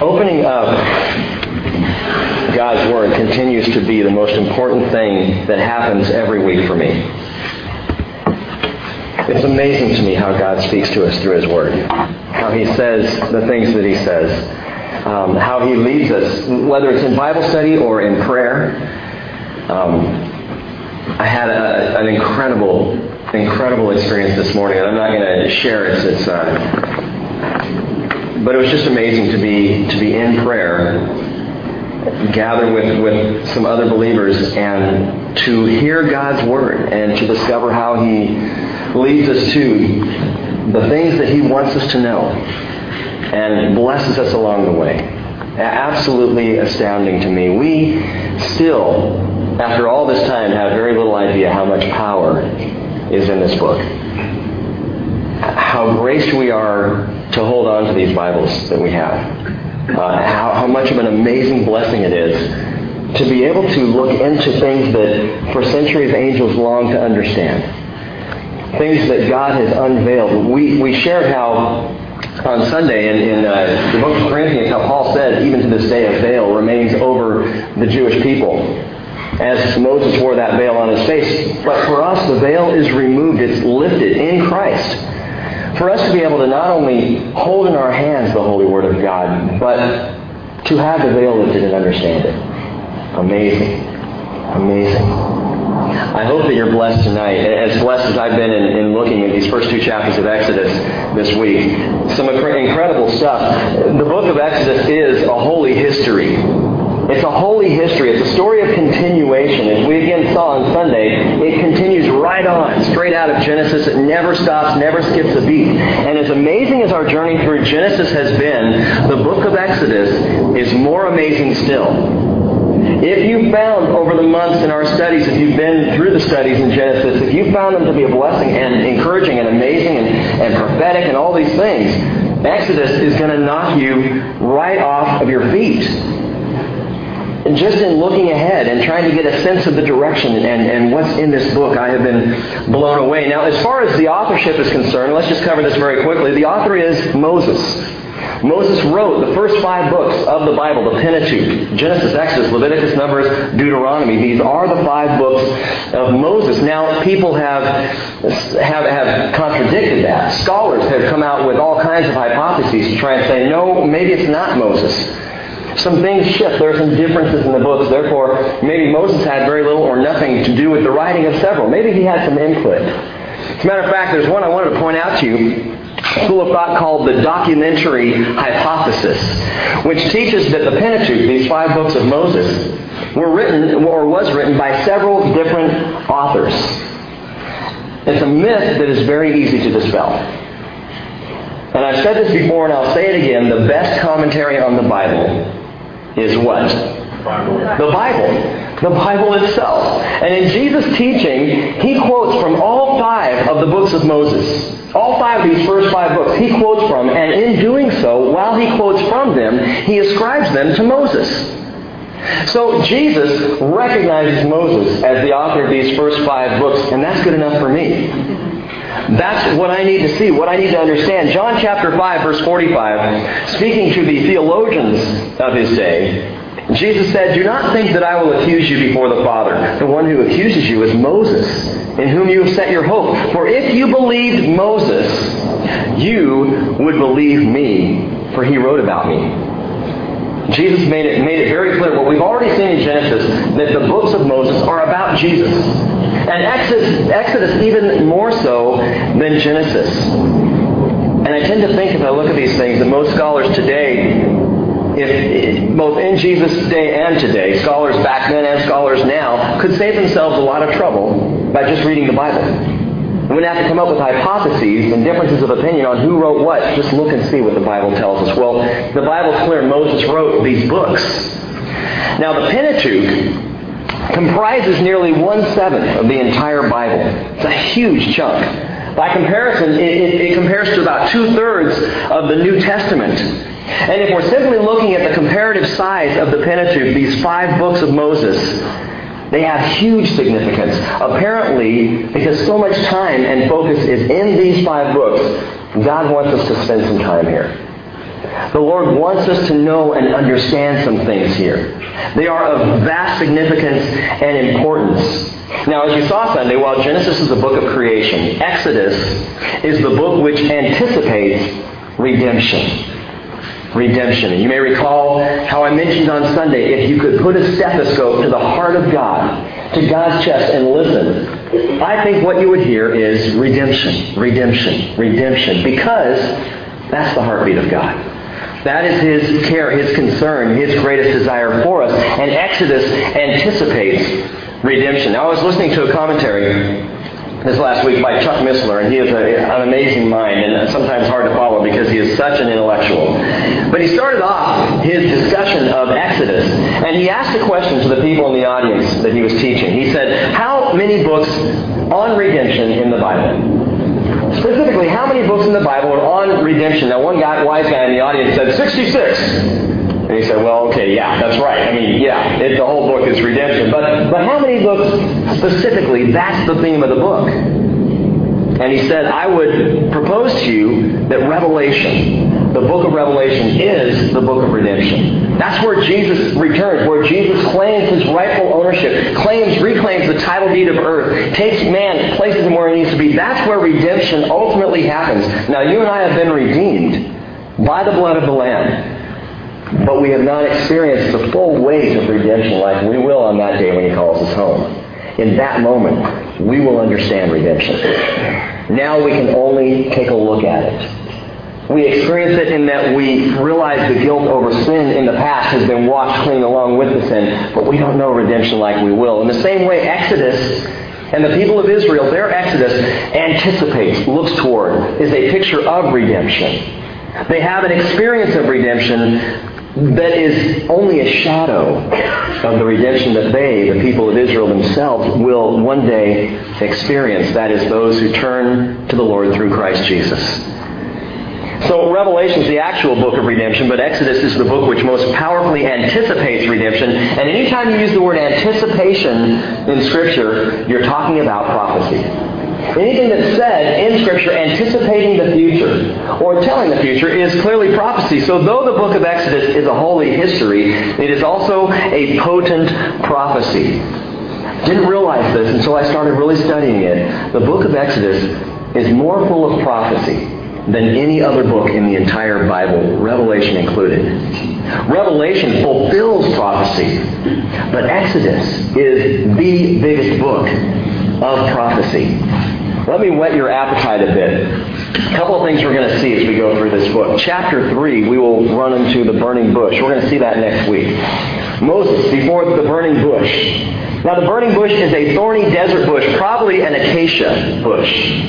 Opening up God's Word continues to be the most important thing that happens every week for me. It's amazing to me how God speaks to us through His Word, how He says the things that He says, um, how He leads us, whether it's in Bible study or in prayer. Um, I had a, an incredible, incredible experience this morning, and I'm not going to share it. It's, uh, but it was just amazing to be to be in prayer, gathered with, with some other believers, and to hear God's word and to discover how He leads us to the things that He wants us to know and blesses us along the way. Absolutely astounding to me. We still, after all this time, have very little idea how much power is in this book. How graced we are to hold on to these Bibles that we have. Uh, how, how much of an amazing blessing it is to be able to look into things that for centuries angels long to understand. Things that God has unveiled. We, we shared how on Sunday in, in uh, the book of Corinthians, how Paul said, even to this day, a veil remains over the Jewish people. As Moses wore that veil on his face. But for us, the veil is removed. It's lifted in Christ for us to be able to not only hold in our hands the holy word of God, but to have the veil lifted and understand it. Amazing. Amazing. I hope that you're blessed tonight, as blessed as I've been in, in, looking at these first two chapters of Exodus this week. Some incredible stuff. The book of Exodus is a holy history. It's a holy history. It's a story of continuation. As we again saw on Sunday, it continues right on, straight out of Genesis. It never stops, never skips a beat. And as amazing as our journey through Genesis has been, the book of Exodus is more amazing still. If you found over the months in our studies, if you've been through the studies in Genesis, if you found them to be a blessing and encouraging and amazing and, and prophetic and all these things, Exodus is going to knock you right off of your feet just in looking ahead and trying to get a sense of the direction and, and what's in this book, I have been blown away. Now, as far as the authorship is concerned, let's just cover this very quickly. The author is Moses. Moses wrote the first five books of the Bible, the Pentateuch, Genesis, Exodus, Leviticus, Numbers, Deuteronomy. These are the five books of Moses. Now, people have, have, have contradicted that. Scholars have come out with all kinds of hypotheses to try and say, no, maybe it's not Moses some things shift. There are some differences in the books. Therefore, maybe Moses had very little or nothing to do with the writing of several. Maybe he had some input. As a matter of fact, there's one I wanted to point out to you school of thought called the documentary hypothesis, which teaches that the Pentateuch, these five books of Moses, were written or was written by several different authors. It's a myth that is very easy to dispel. And I've said this before and I'll say it again, the best commentary on the Bible is what? The Bible. The Bible itself. And in Jesus' teaching, he quotes from all five of the books of Moses. All five of these first five books he quotes from, and in doing so, while he quotes from them, he ascribes them to Moses. So Jesus recognizes Moses as the author of these first five books, and that's good enough for me. That's what I need to see, what I need to understand. John chapter 5, verse 45, speaking to the theologians of his day, Jesus said, Do not think that I will accuse you before the Father. The one who accuses you is Moses, in whom you have set your hope. For if you believed Moses, you would believe me, for he wrote about me. Jesus made it, made it very clear what we've already seen in Genesis, that the books of Moses are about Jesus. And Exodus, Exodus even more so than Genesis. And I tend to think, if I look at these things, that most scholars today, if both in Jesus' day and today, scholars back then and scholars now, could save themselves a lot of trouble by just reading the Bible. We have to come up with hypotheses and differences of opinion on who wrote what. Just look and see what the Bible tells us. Well, the Bible's clear. Moses wrote these books. Now, the Pentateuch comprises nearly one seventh of the entire Bible. It's a huge chunk. By comparison, it, it, it compares to about two thirds of the New Testament. And if we're simply looking at the comparative size of the Pentateuch, these five books of Moses, they have huge significance. Apparently, because so much time and focus is in these five books, God wants us to spend some time here. The Lord wants us to know and understand some things here. They are of vast significance and importance. Now, as you saw Sunday, while Genesis is the book of creation, Exodus is the book which anticipates redemption. Redemption. You may recall how I mentioned on Sunday, if you could put a stethoscope to the heart of God, to God's chest, and listen, I think what you would hear is redemption, redemption, redemption, because that's the heartbeat of God. That is His care, His concern, His greatest desire for us. And Exodus anticipates redemption. Now, I was listening to a commentary this last week by Chuck Missler, and he has a, an amazing mind, and sometimes hard to follow because he is such an intellectual. But he started off his discussion of Exodus, and he asked a question to the people in the audience that he was teaching. He said, How many books on redemption in the Bible? Specifically, how many books in the Bible are on redemption? Now, one guy, wise guy in the audience said 66. And he said, well, okay, yeah, that's right. I mean, yeah, it, the whole book is redemption. But, but how many books specifically, that's the theme of the book? And he said, I would propose to you that Revelation, the book of Revelation, is the book of redemption. That's where Jesus returns, where Jesus claims his rightful ownership, claims, reclaims the title deed of earth, takes man, places him where he needs to be. That's where redemption ultimately happens. Now, you and I have been redeemed by the blood of the Lamb. But we have not experienced the full weight of redemption like we will on that day when He calls us home. In that moment, we will understand redemption. Now we can only take a look at it. We experience it in that we realize the guilt over sin in the past has been washed clean along with the sin, but we don't know redemption like we will. In the same way, Exodus and the people of Israel, their Exodus anticipates, looks toward, is a picture of redemption. They have an experience of redemption that is only a shadow of the redemption that they, the people of Israel themselves, will one day experience. That is, those who turn to the Lord through Christ Jesus. So Revelation is the actual book of redemption, but Exodus is the book which most powerfully anticipates redemption. And anytime you use the word anticipation in Scripture, you're talking about prophecy. Anything that's said in Scripture anticipating the future or telling the future is clearly prophecy. So though the book of Exodus is a holy history, it is also a potent prophecy. Didn't realize this until I started really studying it. The book of Exodus is more full of prophecy than any other book in the entire Bible, Revelation included. Revelation fulfills prophecy, but Exodus is the biggest book of prophecy. Let me whet your appetite a bit. A couple of things we're going to see as we go through this book. Chapter 3, we will run into the burning bush. We're going to see that next week. Moses before the burning bush. Now, the burning bush is a thorny desert bush, probably an acacia bush.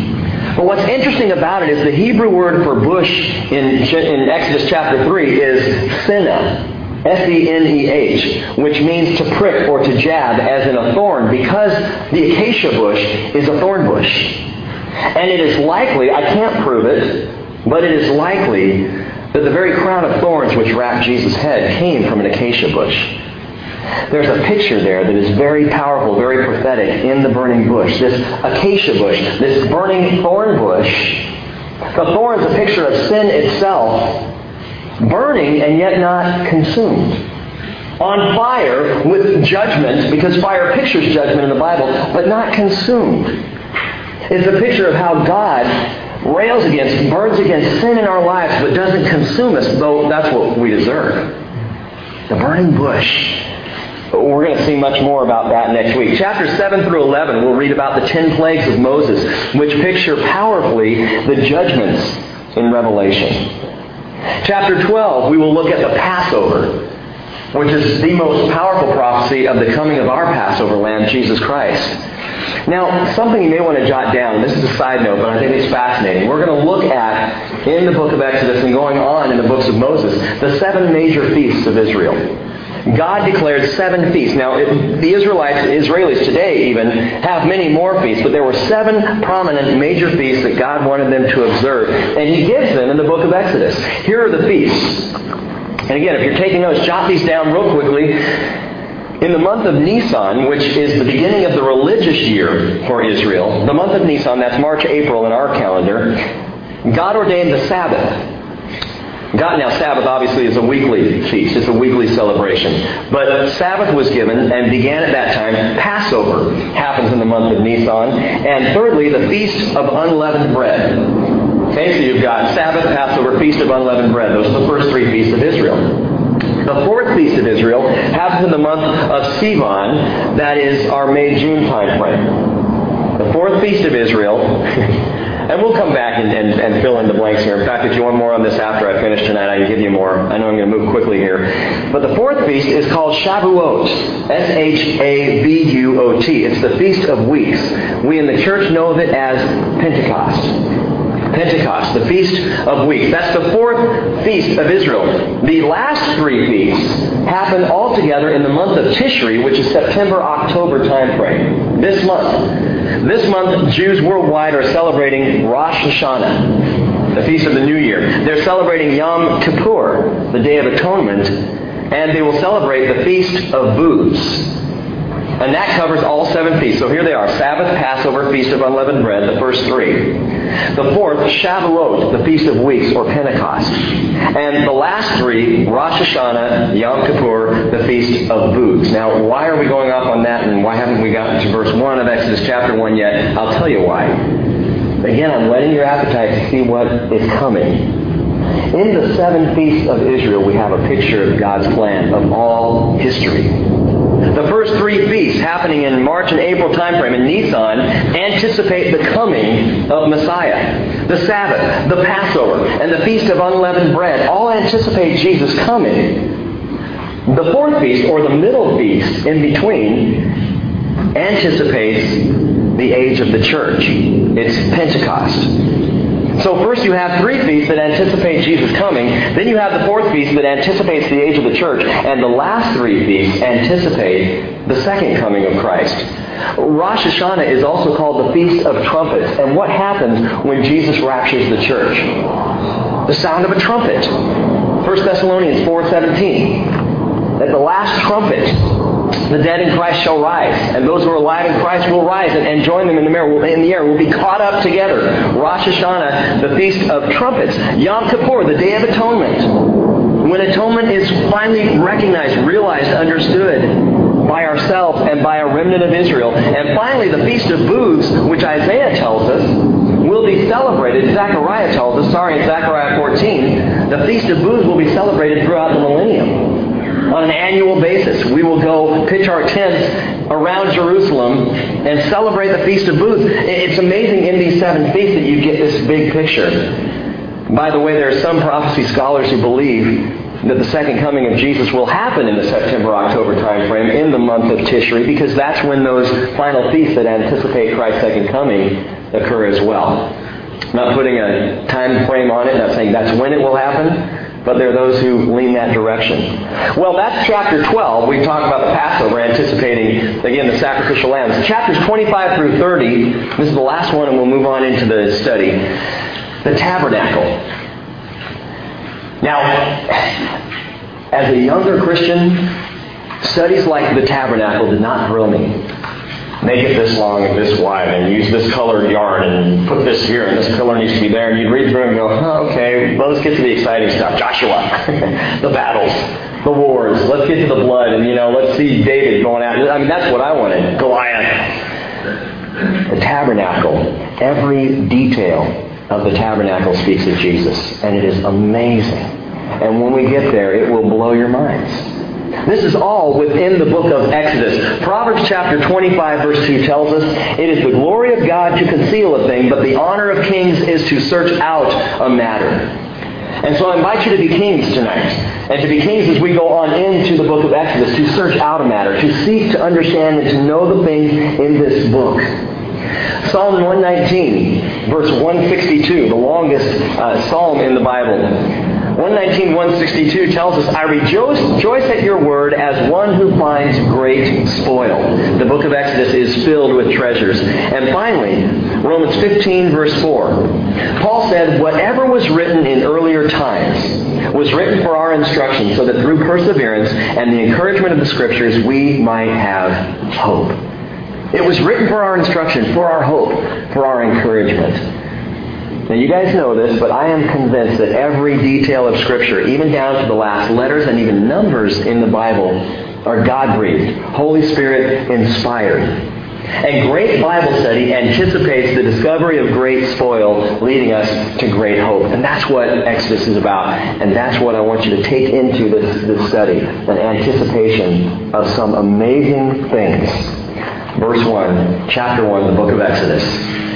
But what's interesting about it is the Hebrew word for bush in, in Exodus chapter 3 is seneh. S-E-N-E-H, which means to prick or to jab as in a thorn, because the acacia bush is a thorn bush. And it is likely, I can't prove it, but it is likely that the very crown of thorns which wrapped Jesus' head came from an acacia bush. There's a picture there that is very powerful, very prophetic in the burning bush. This acacia bush, this burning thorn bush. The thorn is a picture of sin itself, burning and yet not consumed. On fire with judgment, because fire pictures judgment in the Bible, but not consumed. It's a picture of how God rails against, burns against sin in our lives, but doesn't consume us, though that's what we deserve. The burning bush. We're going to see much more about that next week. Chapter 7 through 11, we'll read about the ten plagues of Moses, which picture powerfully the judgments in Revelation. Chapter 12, we will look at the Passover, which is the most powerful prophecy of the coming of our Passover lamb, Jesus Christ. Now, something you may want to jot down, this is a side note, but I think it's fascinating. We're going to look at, in the book of Exodus and going on in the books of Moses, the seven major feasts of Israel. God declared seven feasts. Now, it, the Israelites, Israelis today even, have many more feasts, but there were seven prominent major feasts that God wanted them to observe. And He gives them in the book of Exodus. Here are the feasts. And again, if you're taking notes, jot these down real quickly. In the month of Nisan, which is the beginning of the religious year for Israel, the month of Nisan, that's March, April in our calendar, God ordained the Sabbath. God now Sabbath obviously is a weekly feast. It's a weekly celebration. But Sabbath was given and began at that time. Passover happens in the month of Nisan. And thirdly, the Feast of Unleavened Bread. Okay, so you've got Sabbath, Passover, Feast of Unleavened Bread. Those are the first three feasts of Israel. The fourth feast of Israel happens in the month of Sivan, that is our May-June time frame. The fourth feast of Israel, and we'll come back and, and, and, fill in the blanks here. In fact, if you want more on this after I finish tonight, I can give you more. I know I'm going to move quickly here. But the fourth feast is called Shavuot, S-H-A-V-U-O-T. It's the Feast of Weeks. We in the church know of it as Pentecost. Pentecost, the Feast of Weeks. That's the fourth feast of Israel. The last three feasts happen all together in the month of Tishri, which is September-October time frame. This month. This month, Jews worldwide are celebrating Rosh Hashanah, the Feast of the New Year. They're celebrating Yom Kippur, the Day of Atonement, and they will celebrate the Feast of Booths, and that covers all seven feasts. So here they are Sabbath, Passover, Feast of Unleavened Bread, the first three. The fourth, Shavuot, the Feast of Weeks, or Pentecost. And the last three, Rosh Hashanah, Yom Kippur, the Feast of Booths. Now, why are we going off on that, and why haven't we gotten to verse 1 of Exodus chapter 1 yet? I'll tell you why. Again, I'm whetting your appetite to see what is coming. In the seven feasts of Israel, we have a picture of God's plan of all history. First three feasts happening in March and April timeframe in Nisan anticipate the coming of Messiah. The Sabbath, the Passover, and the Feast of Unleavened Bread all anticipate Jesus coming. The fourth feast, or the middle feast in between, anticipates the age of the church. It's Pentecost. So first you have three feasts that anticipate Jesus coming. Then you have the fourth feast that anticipates the age of the church. And the last three feasts anticipate the second coming of Christ. Rosh Hashanah is also called the Feast of Trumpets. And what happens when Jesus raptures the church? The sound of a trumpet. 1 Thessalonians 4.17. At the last trumpet, the dead in Christ shall rise, and those who are alive in Christ will rise and, and join them in the, mirror, in the air. Will be caught up together. Rosh Hashanah, the feast of trumpets. Yom Kippur, the Day of Atonement. When atonement is finally recognized, realized, understood by ourselves and by a remnant of Israel. And finally, the Feast of Booths, which Isaiah tells us will be celebrated. Zechariah tells us, sorry, in Zechariah 14, the Feast of Booths will be celebrated throughout the millennium on an annual basis. We will go pitch our tents around Jerusalem and celebrate the Feast of Booths. It's amazing in these seven feasts that you get this big picture. By the way, there are some prophecy scholars who believe that the second coming of Jesus will happen in the September-October time frame in the month of Tishri because that's when those final feasts that anticipate Christ's second coming occur as well. I'm not putting a time frame on it, not saying that's when it will happen, but there are those who lean that direction. Well, that's chapter 12. We talk about the Passover, anticipating, again, the sacrificial lambs. Chapters 25 through 30, this is the last one, and we'll move on into the study. The tabernacle. Now, as a younger Christian, studies like the tabernacle did not thrill me make it this long and this wide and use this colored yarn and put this here and this pillar needs to be there. And you'd read through and go, oh, okay, well, let's get to the exciting stuff. Joshua, the battles, the wars. Let's get to the blood and, you know, let's see David going out. I mean, that's what I wanted. Goliath. The tabernacle. Every detail of the tabernacle speaks of Jesus. And it is amazing. And when we get there, it will blow your minds. This is all within the book of Exodus. Proverbs chapter 25 verse 2 tells us, It is the glory of God to conceal a thing, but the honor of kings is to search out a matter. And so I invite you to be kings tonight. And to be kings as we go on into the book of Exodus, to search out a matter, to seek to understand and to know the things in this book. Psalm 119, verse 162, the longest uh, psalm in the Bible. 119, 162 tells us, I rejoice, rejoice at your word as one who finds great spoil. The book of Exodus is filled with treasures. And finally, Romans 15, verse 4. Paul said, Whatever was written in earlier times was written for our instruction, so that through perseverance and the encouragement of the Scriptures we might have hope. It was written for our instruction, for our hope, for our encouragement. Now, you guys know this, but I am convinced that every detail of Scripture, even down to the last letters and even numbers in the Bible, are God breathed, Holy Spirit inspired. And great Bible study anticipates the discovery of great spoil, leading us to great hope. And that's what Exodus is about. And that's what I want you to take into this, this study an anticipation of some amazing things. Verse 1, chapter 1, the book of Exodus.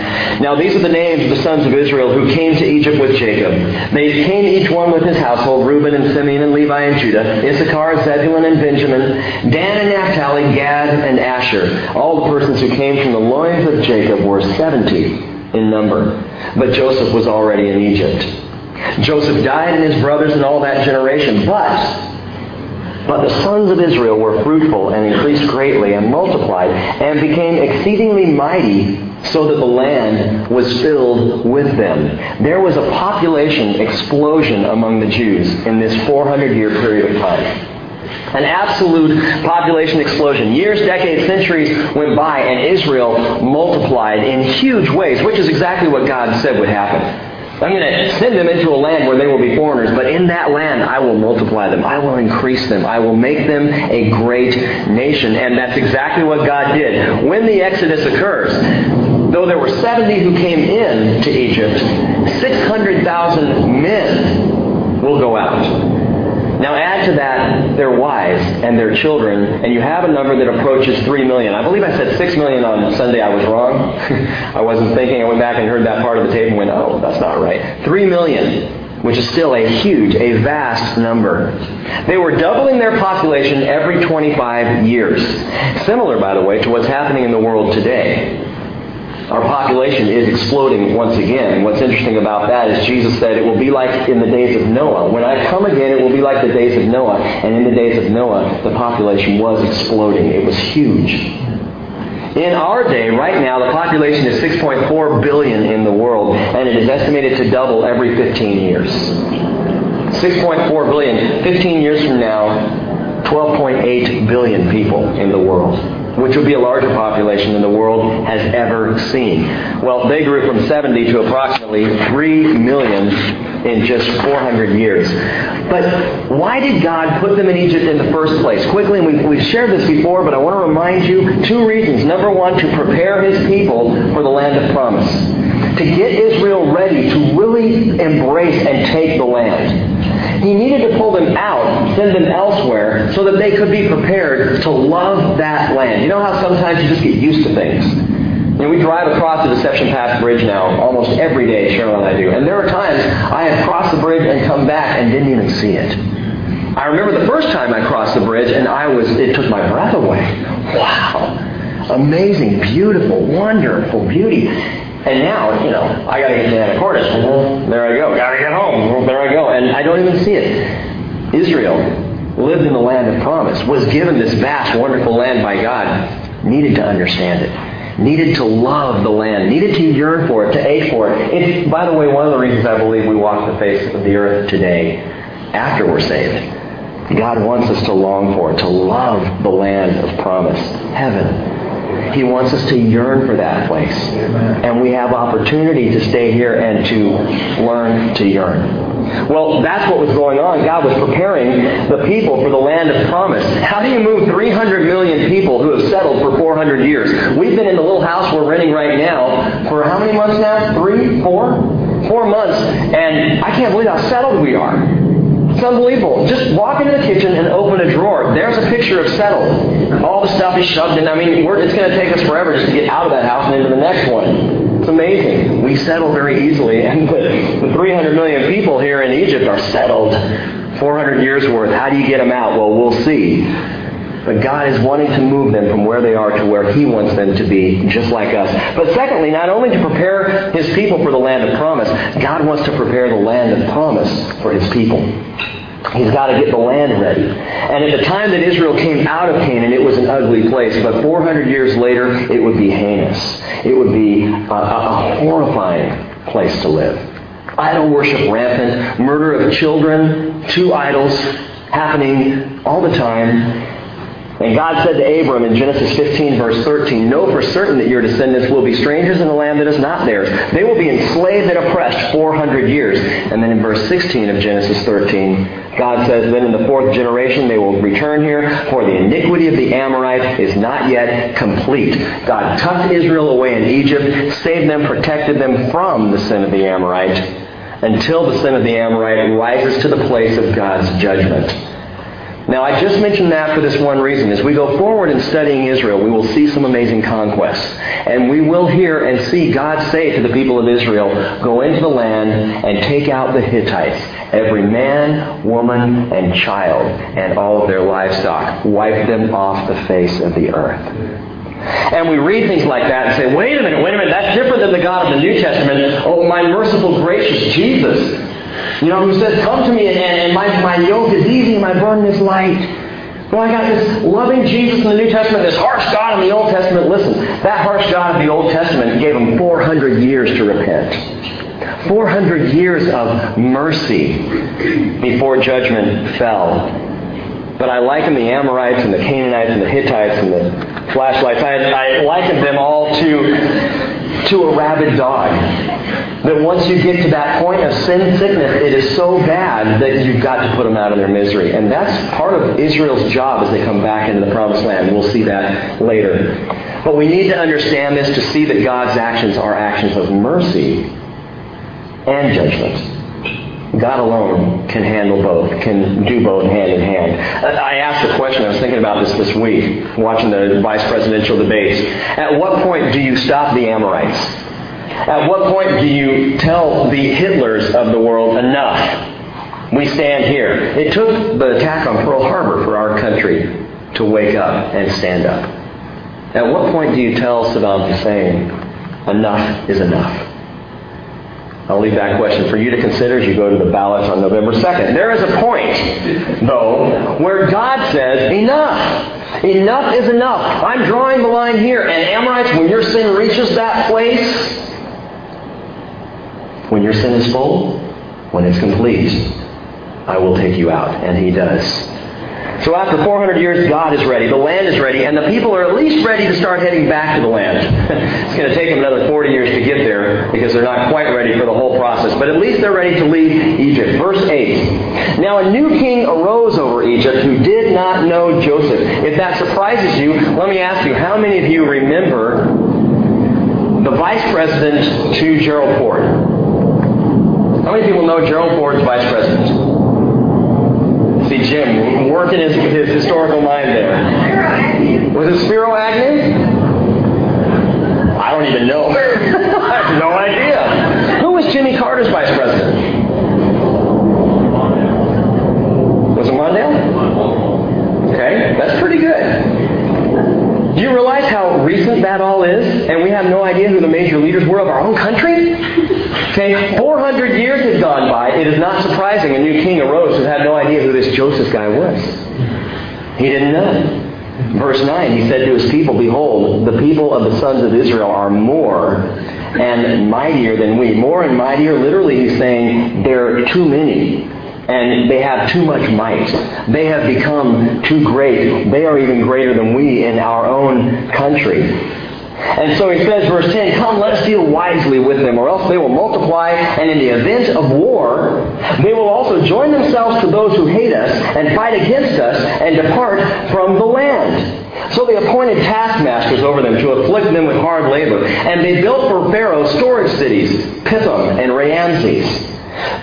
Now these are the names of the sons of Israel who came to Egypt with Jacob. They came each one with his household, Reuben and Simeon and Levi and Judah, Issachar, Zebulun and Benjamin, Dan and Naphtali, Gad and Asher. All the persons who came from the loins of Jacob were seventy in number. But Joseph was already in Egypt. Joseph died and his brothers and all that generation. But but the sons of Israel were fruitful and increased greatly and multiplied and became exceedingly mighty so that the land was filled with them. There was a population explosion among the Jews in this 400 year period of time. An absolute population explosion. Years, decades, centuries went by, and Israel multiplied in huge ways, which is exactly what God said would happen. I'm going to send them into a land where they will be foreigners, but in that land I will multiply them. I will increase them. I will make them a great nation. And that's exactly what God did. When the Exodus occurs, though there were 70 who came in to Egypt, 600,000 men will go out. Now add to that their wives and their children, and you have a number that approaches 3 million. I believe I said 6 million on Sunday. I was wrong. I wasn't thinking. I went back and heard that part of the tape and went, oh, that's not right. 3 million, which is still a huge, a vast number. They were doubling their population every 25 years. Similar, by the way, to what's happening in the world today our population is exploding once again. What's interesting about that is Jesus said it will be like in the days of Noah. When I come again, it will be like the days of Noah. And in the days of Noah, the population was exploding. It was huge. In our day, right now, the population is 6.4 billion in the world, and it is estimated to double every 15 years. 6.4 billion. 15 years from now, 12.8 billion people in the world which would be a larger population than the world has ever seen. Well, they grew from 70 to approximately 3 million in just 400 years. But why did God put them in Egypt in the first place? Quickly, and we've, we've shared this before, but I want to remind you two reasons. Number one, to prepare his people for the land of promise. To get Israel ready to really embrace and take the land. He needed to pull them out, send them elsewhere, so that they could be prepared to love that land. You know how sometimes you just get used to things? You know, we drive across the Deception Pass Bridge now almost every day, Cheryl and I do. And there are times I have crossed the bridge and come back and didn't even see it. I remember the first time I crossed the bridge and I was, it took my breath away. Wow. Amazing, beautiful, wonderful beauty. And now, you know, I got to get to Anacortes. There I go. Got to get home. There I go. And I don't even see it. Israel lived in the land of promise, was given this vast, wonderful land by God, needed to understand it, needed to love the land, needed to yearn for it, to ache for it. It's, by the way, one of the reasons I believe we walk the face of the earth today after we're saved. God wants us to long for it, to love the land of promise, heaven, he wants us to yearn for that place. And we have opportunity to stay here and to learn to yearn. Well, that's what was going on. God was preparing the people for the land of promise. How do you move 300 million people who have settled for 400 years? We've been in the little house we're renting right now for how many months now? Three? Four? Four months. And I can't believe how settled we are. It's unbelievable. Just walk into the kitchen and open a drawer. There's a picture of settled. All the stuff is shoved in. I mean, it's going to take us forever just to get out of that house and into the next one. It's amazing. We settle very easily. And the, the 300 million people here in Egypt are settled. 400 years worth. How do you get them out? Well, we'll see. But God is wanting to move them from where they are to where He wants them to be, just like us. But secondly, not only to prepare His people for the land of promise, God wants to prepare the land of promise for His people. He's got to get the land ready. And at the time that Israel came out of Canaan, it was an ugly place. But 400 years later, it would be heinous. It would be a, a horrifying place to live. Idol worship rampant, murder of children, to idols happening all the time. And God said to Abram in Genesis 15, verse 13, Know for certain that your descendants will be strangers in a land that is not theirs. They will be enslaved and oppressed 400 years. And then in verse 16 of Genesis 13, God says, Then in the fourth generation they will return here, for the iniquity of the Amorites is not yet complete. God tucked Israel away in Egypt, saved them, protected them from the sin of the Amorite, until the sin of the Amorite rises to the place of God's judgment. Now, I just mentioned that for this one reason. As we go forward in studying Israel, we will see some amazing conquests. And we will hear and see God say to the people of Israel, Go into the land and take out the Hittites, every man, woman, and child, and all of their livestock. Wipe them off the face of the earth. And we read things like that and say, wait a minute, wait a minute, that's different than the God of the New Testament. Oh, my merciful, gracious Jesus you know, who says, Come to me and, and my, my yoke is easy and my burden is light. Well, I got this loving Jesus in the New Testament, this harsh God in the Old Testament. Listen, that harsh God of the Old Testament gave him 400 years to repent. 400 years of mercy before judgment fell. But I liken the Amorites and the Canaanites and the Hittites and the flashlights. I, I liken them all to, to a rabid dog that once you get to that point of sin sickness, it is so bad that you've got to put them out of their misery. And that's part of Israel's job as they come back into the promised land. We'll see that later. But we need to understand this to see that God's actions are actions of mercy and judgment. God alone can handle both, can do both hand in hand. Uh, I asked a question, I was thinking about this this week, watching the vice presidential debates. At what point do you stop the Amorites? At what point do you tell the Hitlers of the world enough? We stand here. It took the attack on Pearl Harbor for our country to wake up and stand up. At what point do you tell Saddam Hussein, enough is enough? I'll leave that question for you to consider as you go to the ballots on November 2nd. There is a point, though, where God says, enough. Enough is enough. I'm drawing the line here. And Amorites, when your sin reaches that place, when your sin is full, when it's complete, I will take you out. And he does. So after 400 years, God is ready. The land is ready. And the people are at least ready to start heading back to the land. it's going to take them another 40 years to get there because they're not quite ready for the whole process. But at least they're ready to leave Egypt. Verse 8. Now a new king arose over Egypt who did not know Joseph. If that surprises you, let me ask you, how many of you remember the vice president to Gerald Ford? How many people know Gerald Ford's vice president? See Jim working his, his historical mind there. Was it Spiro Agnew? I don't even know. I have no idea. Who was Jimmy Carter's vice president? Was it Mondale? Okay, that's pretty good. Do you realize how recent that all is? And we have no idea who the major leaders were of our own country? Okay, 400 years had gone by. It is not surprising a new king arose who had no idea who this Joseph guy was. He didn't know. Verse 9, he said to his people, Behold, the people of the sons of Israel are more and mightier than we. More and mightier, literally, he's saying they're too many and they have too much might. They have become too great. They are even greater than we in our own country. And so he says, verse 10, Come, let us deal wisely with them, or else they will multiply, and in the event of war, they will also join themselves to those who hate us, and fight against us, and depart from the land. So they appointed taskmasters over them to afflict them with hard labor. And they built for Pharaoh storage cities, Pithom and Raamses.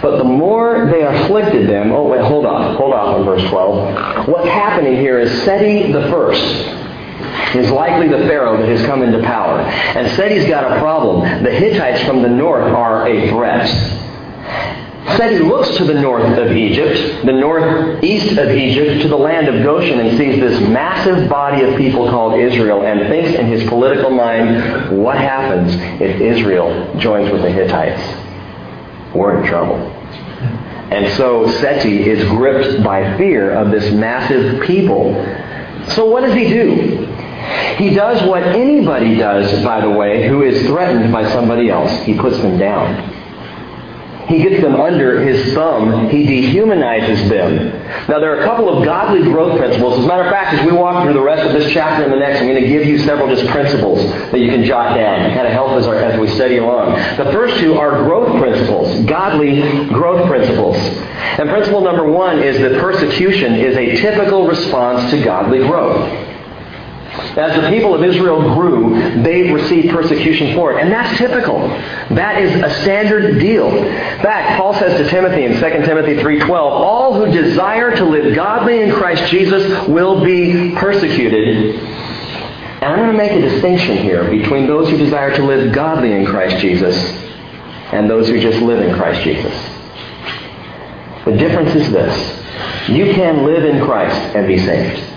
But the more they afflicted them, oh wait, hold on, hold on on verse 12. What's happening here is Seti the first is likely the Pharaoh that has come into power. And Seti's got a problem. The Hittites from the north are a threat. Seti looks to the north of Egypt, the northeast of Egypt, to the land of Goshen, and sees this massive body of people called Israel, and thinks in his political mind, what happens if Israel joins with the Hittites? We're in trouble. And so Seti is gripped by fear of this massive people. So what does he do? He does what anybody does, by the way, who is threatened by somebody else. He puts them down. He gets them under his thumb. He dehumanizes them. Now, there are a couple of godly growth principles. As a matter of fact, as we walk through the rest of this chapter and the next, I'm going to give you several just principles that you can jot down to kind of help us as we study along. The first two are growth principles, godly growth principles. And principle number one is that persecution is a typical response to godly growth. As the people of Israel grew, they received persecution for it. And that's typical. That is a standard deal. In fact, Paul says to Timothy in 2 Timothy 3.12, All who desire to live godly in Christ Jesus will be persecuted. And I'm going to make a distinction here between those who desire to live godly in Christ Jesus and those who just live in Christ Jesus. The difference is this. You can live in Christ and be saved.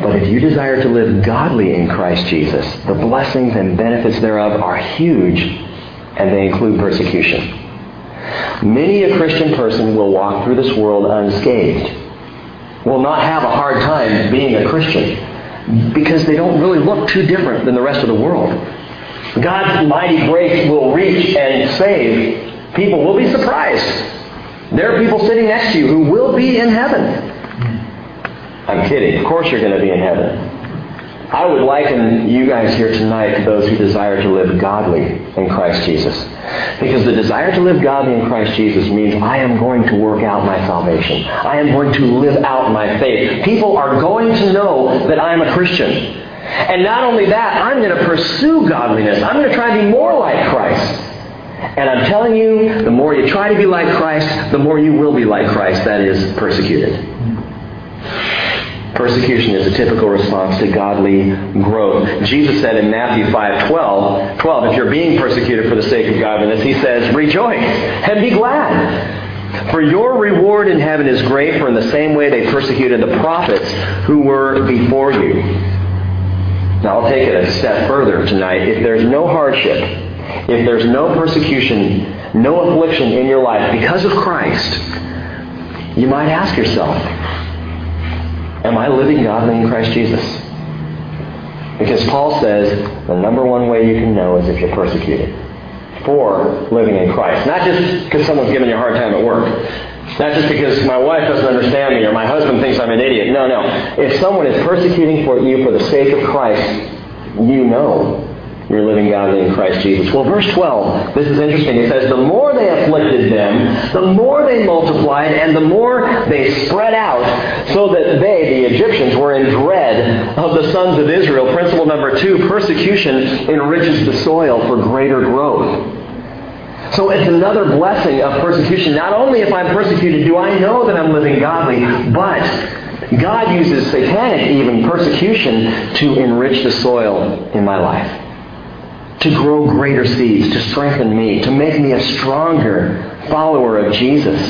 But if you desire to live godly in Christ Jesus, the blessings and benefits thereof are huge, and they include persecution. Many a Christian person will walk through this world unscathed, will not have a hard time being a Christian, because they don't really look too different than the rest of the world. God's mighty grace will reach and save. People will be surprised. There are people sitting next to you who will be in heaven. I'm kidding. Of course you're going to be in heaven. I would liken you guys here tonight to those who desire to live godly in Christ Jesus. Because the desire to live godly in Christ Jesus means I am going to work out my salvation. I am going to live out my faith. People are going to know that I am a Christian. And not only that, I'm going to pursue godliness. I'm going to try to be more like Christ. And I'm telling you, the more you try to be like Christ, the more you will be like Christ, that is, persecuted. Persecution is a typical response to godly growth. Jesus said in Matthew 5 12, 12, if you're being persecuted for the sake of godliness, he says, rejoice and be glad. For your reward in heaven is great, for in the same way they persecuted the prophets who were before you. Now I'll take it a step further tonight. If there's no hardship, if there's no persecution, no affliction in your life because of Christ, you might ask yourself, Am I living godly in Christ Jesus? Because Paul says the number one way you can know is if you're persecuted for living in Christ. Not just because someone's giving you a hard time at work. Not just because my wife doesn't understand me or my husband thinks I'm an idiot. No, no. If someone is persecuting for you for the sake of Christ, you know you're living godly in Christ Jesus. Well, verse 12, this is interesting. It says, The more they afflicted them, the more they multiplied, and the more they spread out, so that they, the Egyptians, were in dread of the sons of Israel. Principle number two, persecution enriches the soil for greater growth. So it's another blessing of persecution. Not only if I'm persecuted do I know that I'm living godly, but God uses satanic, even persecution, to enrich the soil in my life to grow greater seeds, to strengthen me, to make me a stronger follower of Jesus.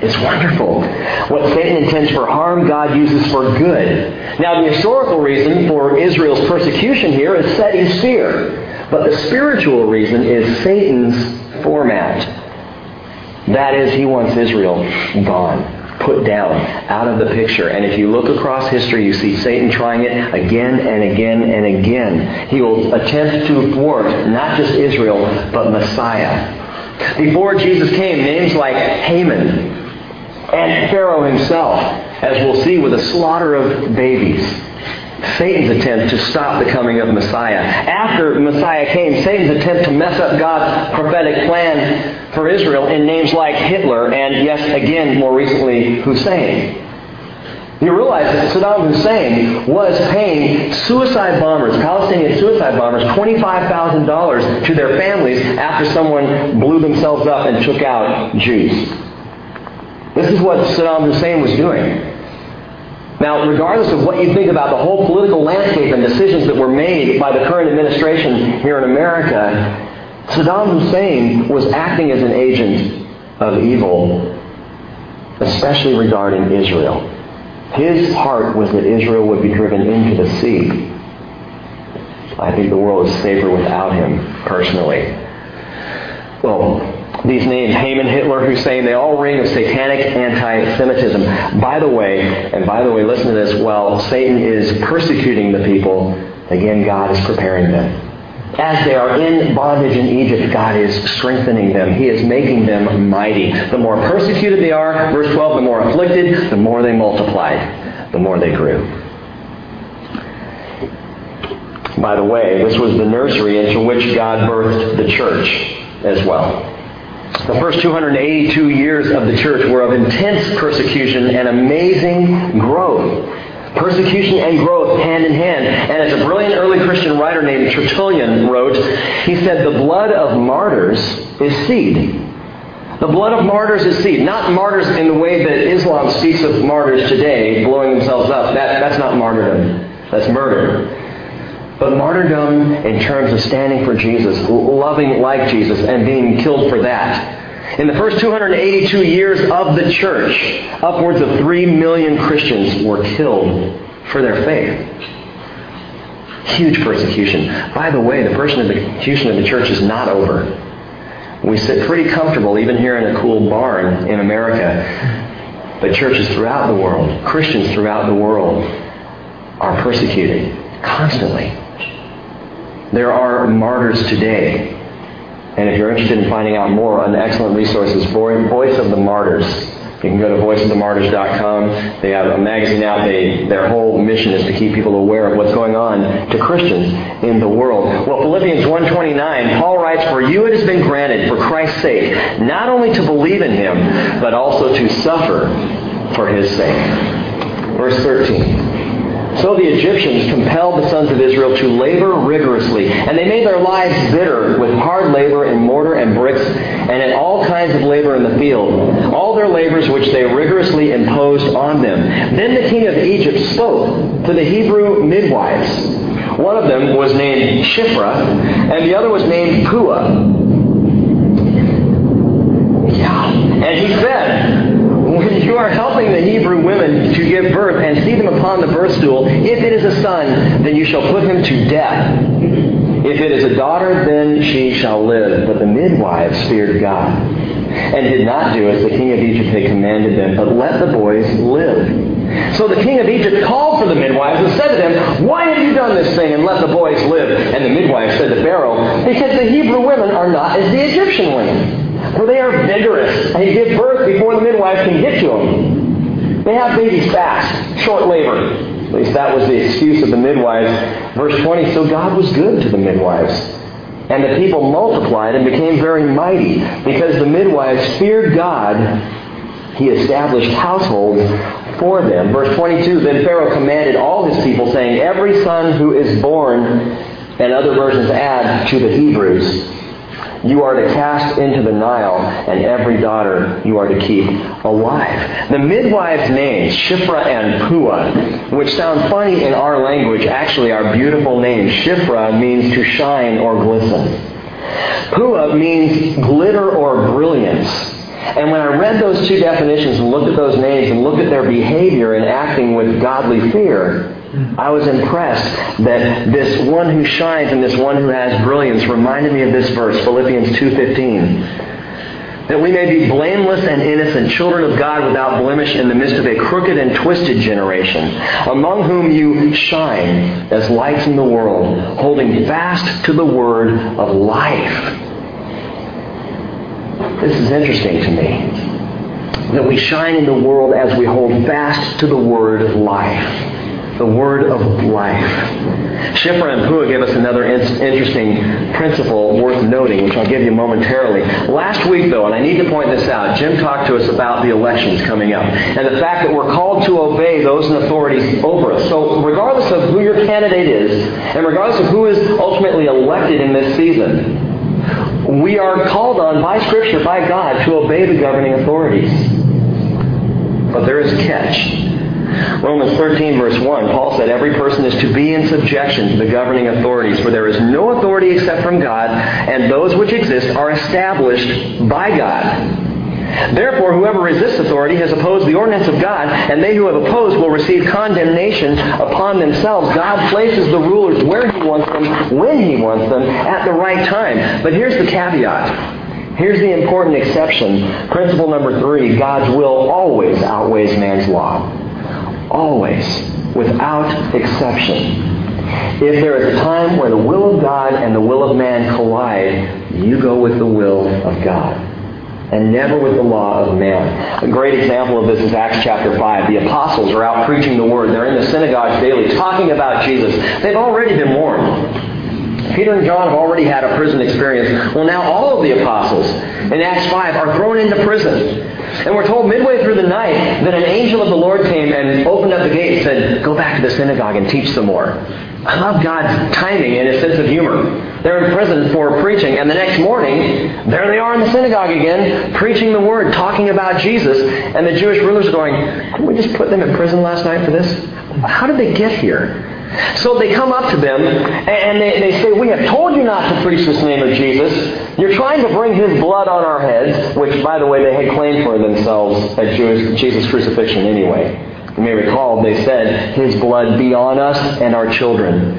It's wonderful. What Satan intends for harm, God uses for good. Now, the historical reason for Israel's persecution here is Seti's fear. But the spiritual reason is Satan's format. That is, he wants Israel gone put down, out of the picture. And if you look across history, you see Satan trying it again and again and again. He will attempt to thwart not just Israel, but Messiah. Before Jesus came, names like Haman and Pharaoh himself, as we'll see with the slaughter of babies, Satan's attempt to stop the coming of Messiah. After Messiah came, Satan's attempt to mess up God's prophetic plan for Israel in names like Hitler and, yes, again, more recently, Hussein. You realize that Saddam Hussein was paying suicide bombers, Palestinian suicide bombers, $25,000 to their families after someone blew themselves up and took out Jews. This is what Saddam Hussein was doing. Now, regardless of what you think about the whole political landscape and decisions that were made by the current administration here in America, Saddam Hussein was acting as an agent of evil, especially regarding Israel. His heart was that Israel would be driven into the sea. I think the world is safer without him, personally. Well, these names, Haman, Hitler, Hussein, they all ring of satanic anti-Semitism. By the way, and by the way, listen to this, while Satan is persecuting the people, again, God is preparing them. as they are in bondage in Egypt, God is strengthening them. He is making them mighty. The more persecuted they are, verse 12, the more afflicted, the more they multiplied, the more they grew. By the way, this was the nursery into which God birthed the church as well. The first 282 years of the church were of intense persecution and amazing growth. Persecution and growth hand in hand. And as a brilliant early Christian writer named Tertullian wrote, he said, The blood of martyrs is seed. The blood of martyrs is seed. Not martyrs in the way that Islam speaks of martyrs today, blowing themselves up. That, that's not martyrdom. That's murder. But martyrdom in terms of standing for Jesus, loving like Jesus, and being killed for that. In the first 282 years of the church, upwards of 3 million Christians were killed for their faith. Huge persecution. By the way, the persecution of the church is not over. We sit pretty comfortable, even here in a cool barn in America. But churches throughout the world, Christians throughout the world, are persecuted constantly. There are martyrs today. And if you're interested in finding out more, an excellent resource is Voice of the Martyrs. You can go to voiceofthemartyrs.com. They have a magazine out. They, their whole mission is to keep people aware of what's going on to Christians in the world. Well, Philippians 1.29, Paul writes, For you it has been granted, for Christ's sake, not only to believe in him, but also to suffer for his sake. Verse 13. So the Egyptians compelled the sons of Israel to labor rigorously, and they made their lives bitter with hard labor in mortar and bricks, and in all kinds of labor in the field, all their labors which they rigorously imposed on them. Then the king of Egypt spoke to the Hebrew midwives. One of them was named Shiphrah, and the other was named Puah. Yeah. And he said, you are helping the Hebrew women to give birth and see them upon the birth stool, if it is a son, then you shall put him to death. If it is a daughter, then she shall live. But the midwives feared God and did not do as the king of Egypt had commanded them, but let the boys live. So the king of Egypt called for the midwives and said to them, Why have you done this thing and let the boys live? And the midwives said to Pharaoh, Because the Hebrew women are not as the Egyptian women. For they are vigorous and give birth before the midwife can get to them. They have babies fast, short labor. At least that was the excuse of the midwives. Verse 20, so God was good to the midwives. And the people multiplied and became very mighty. Because the midwives feared God, he established households for them. Verse 22, then Pharaoh commanded all his people, saying, Every son who is born, and other versions add, to the Hebrews, you are to cast into the Nile, and every daughter you are to keep alive. The midwives' names, Shiphrah and Puah, which sound funny in our language, actually are beautiful names. Shiphrah means to shine or glisten. Puah means glitter or brilliance. And when I read those two definitions and looked at those names and looked at their behavior in acting with godly fear, I was impressed that this one who shines and this one who has brilliance reminded me of this verse, Philippians 2.15 that we may be blameless and innocent, children of God without blemish in the midst of a crooked and twisted generation, among whom you shine as lights in the world, holding fast to the word of life. This is interesting to me. That we shine in the world as we hold fast to the word of life the word of life. Shiphrah and Puah give us another in- interesting principle worth noting, which I'll give you momentarily. Last week, though, and I need to point this out, Jim talked to us about the elections coming up and the fact that we're called to obey those in authority over us. So, regardless of who your candidate is, and regardless of who is ultimately elected in this season, we are called on by Scripture, by God, to obey the governing authorities. But there is a catch. Romans 13, verse 1, Paul said, Every person is to be in subjection to the governing authorities, for there is no authority except from God, and those which exist are established by God. Therefore, whoever resists authority has opposed the ordinance of God, and they who have opposed will receive condemnation upon themselves. God places the rulers where He wants them, when He wants them, at the right time. But here's the caveat. Here's the important exception. Principle number three God's will always outweighs man's law. Always, without exception. If there is a time where the will of God and the will of man collide, you go with the will of God and never with the law of man. A great example of this is Acts chapter 5. The apostles are out preaching the word. They're in the synagogues daily talking about Jesus. They've already been warned. Peter and John have already had a prison experience. Well, now all of the apostles in Acts 5 are thrown into prison. And we're told midway through the night that an angel of the Lord came and opened up the gate and said, Go back to the synagogue and teach some more. I love God's timing and his sense of humor. They're in prison for preaching, and the next morning, there they are in the synagogue again, preaching the word, talking about Jesus. And the Jewish rulers are going, Didn't we just put them in prison last night for this? How did they get here? So they come up to them and they, they say, We have told you not to preach this name of Jesus. You're trying to bring his blood on our heads, which, by the way, they had claimed for themselves at Jewish, Jesus' crucifixion anyway. You may recall they said, His blood be on us and our children.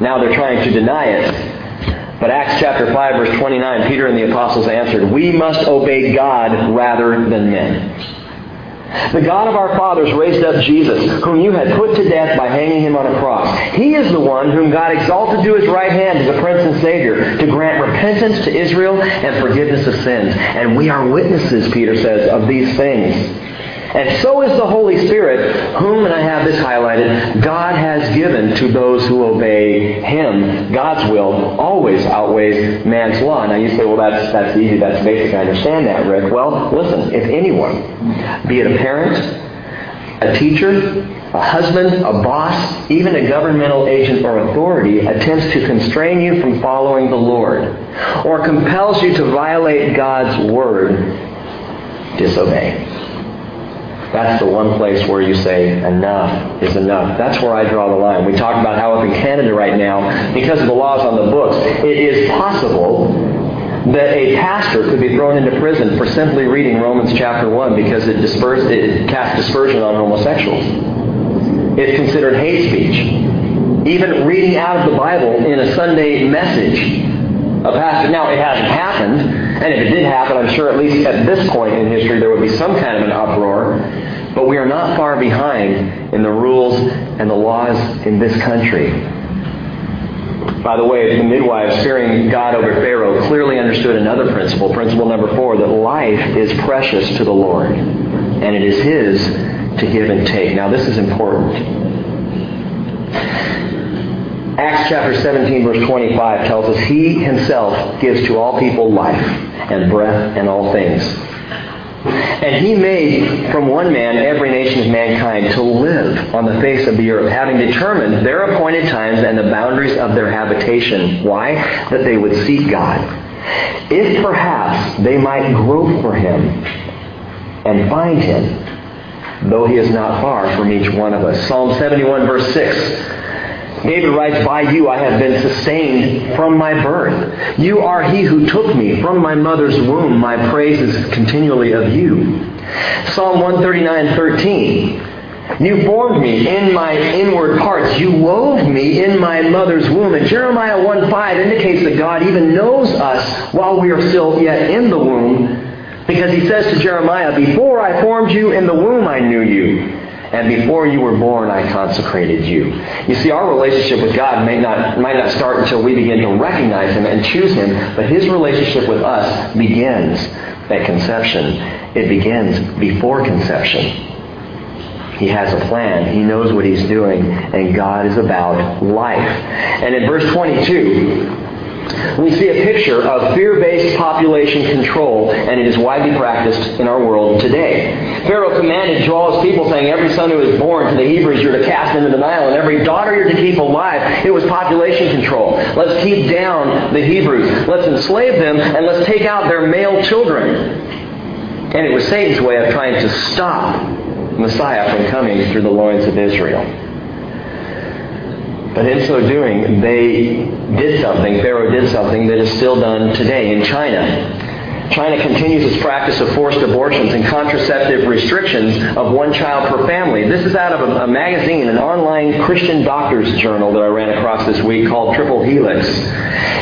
Now they're trying to deny it. But Acts chapter 5 verse 29, Peter and the apostles answered, We must obey God rather than men. The God of our fathers raised up Jesus, whom you had put to death by hanging him on a cross. He is the one whom God exalted to his right hand as a Prince and Savior, to grant repentance to Israel and forgiveness of sins. And we are witnesses, Peter says, of these things. And so is the Holy Spirit, whom, and I have this highlighted, God has given to those who obey Him. God's will always outweighs man's law. Now you say, well, that's, that's easy, that's basic, I understand that, Rick. Well, listen, if anyone, be it a parent, a teacher, a husband, a boss, even a governmental agent or authority attempts to constrain you from following the Lord or compels you to violate God's word, disobey. That's the one place where you say, enough is enough. That's where I draw the line. We talk about how up in Canada right now, because of the laws on the books, it is possible that a pastor could be thrown into prison for simply reading Romans chapter 1 because it, dispersed, it casts dispersion on homosexuals. It's considered hate speech. Even reading out of the Bible in a Sunday message. A now it hasn't happened, and if it did happen, I'm sure at least at this point in history there would be some kind of an uproar. But we are not far behind in the rules and the laws in this country. By the way, the midwives fearing God over Pharaoh clearly understood another principle, principle number four, that life is precious to the Lord, and it is His to give and take. Now, this is important. Acts chapter 17, verse 25 tells us, He Himself gives to all people life and breath and all things. And he made from one man every nation of mankind to live on the face of the earth, having determined their appointed times and the boundaries of their habitation. Why? That they would seek God. If perhaps they might grope for him and find him, though he is not far from each one of us. Psalm 71, verse 6. David writes, By you I have been sustained from my birth. You are he who took me from my mother's womb. My praise is continually of you. Psalm 139, 13. You formed me in my inward parts. You wove me in my mother's womb. And Jeremiah 1 5 indicates that God even knows us while we are still yet in the womb. Because he says to Jeremiah, Before I formed you in the womb, I knew you. And before you were born, I consecrated you. You see, our relationship with God may not, might not start until we begin to recognize Him and choose Him, but His relationship with us begins at conception. It begins before conception. He has a plan. He knows what He's doing, and God is about life. And in verse 22, we see a picture of fear-based population control, and it is widely practiced in our world today. Pharaoh commanded his people, saying, Every son who is born to the Hebrews you're to cast into the Nile, and every daughter you're to keep alive. It was population control. Let's keep down the Hebrews. Let's enslave them, and let's take out their male children. And it was Satan's way of trying to stop Messiah from coming through the loins of Israel. But in so doing, they did something, Pharaoh did something that is still done today in China. China continues its practice of forced abortions and contraceptive restrictions of one child per family. This is out of a, a, magazine, an online Christian doctor's journal that I ran across this week called Triple Helix.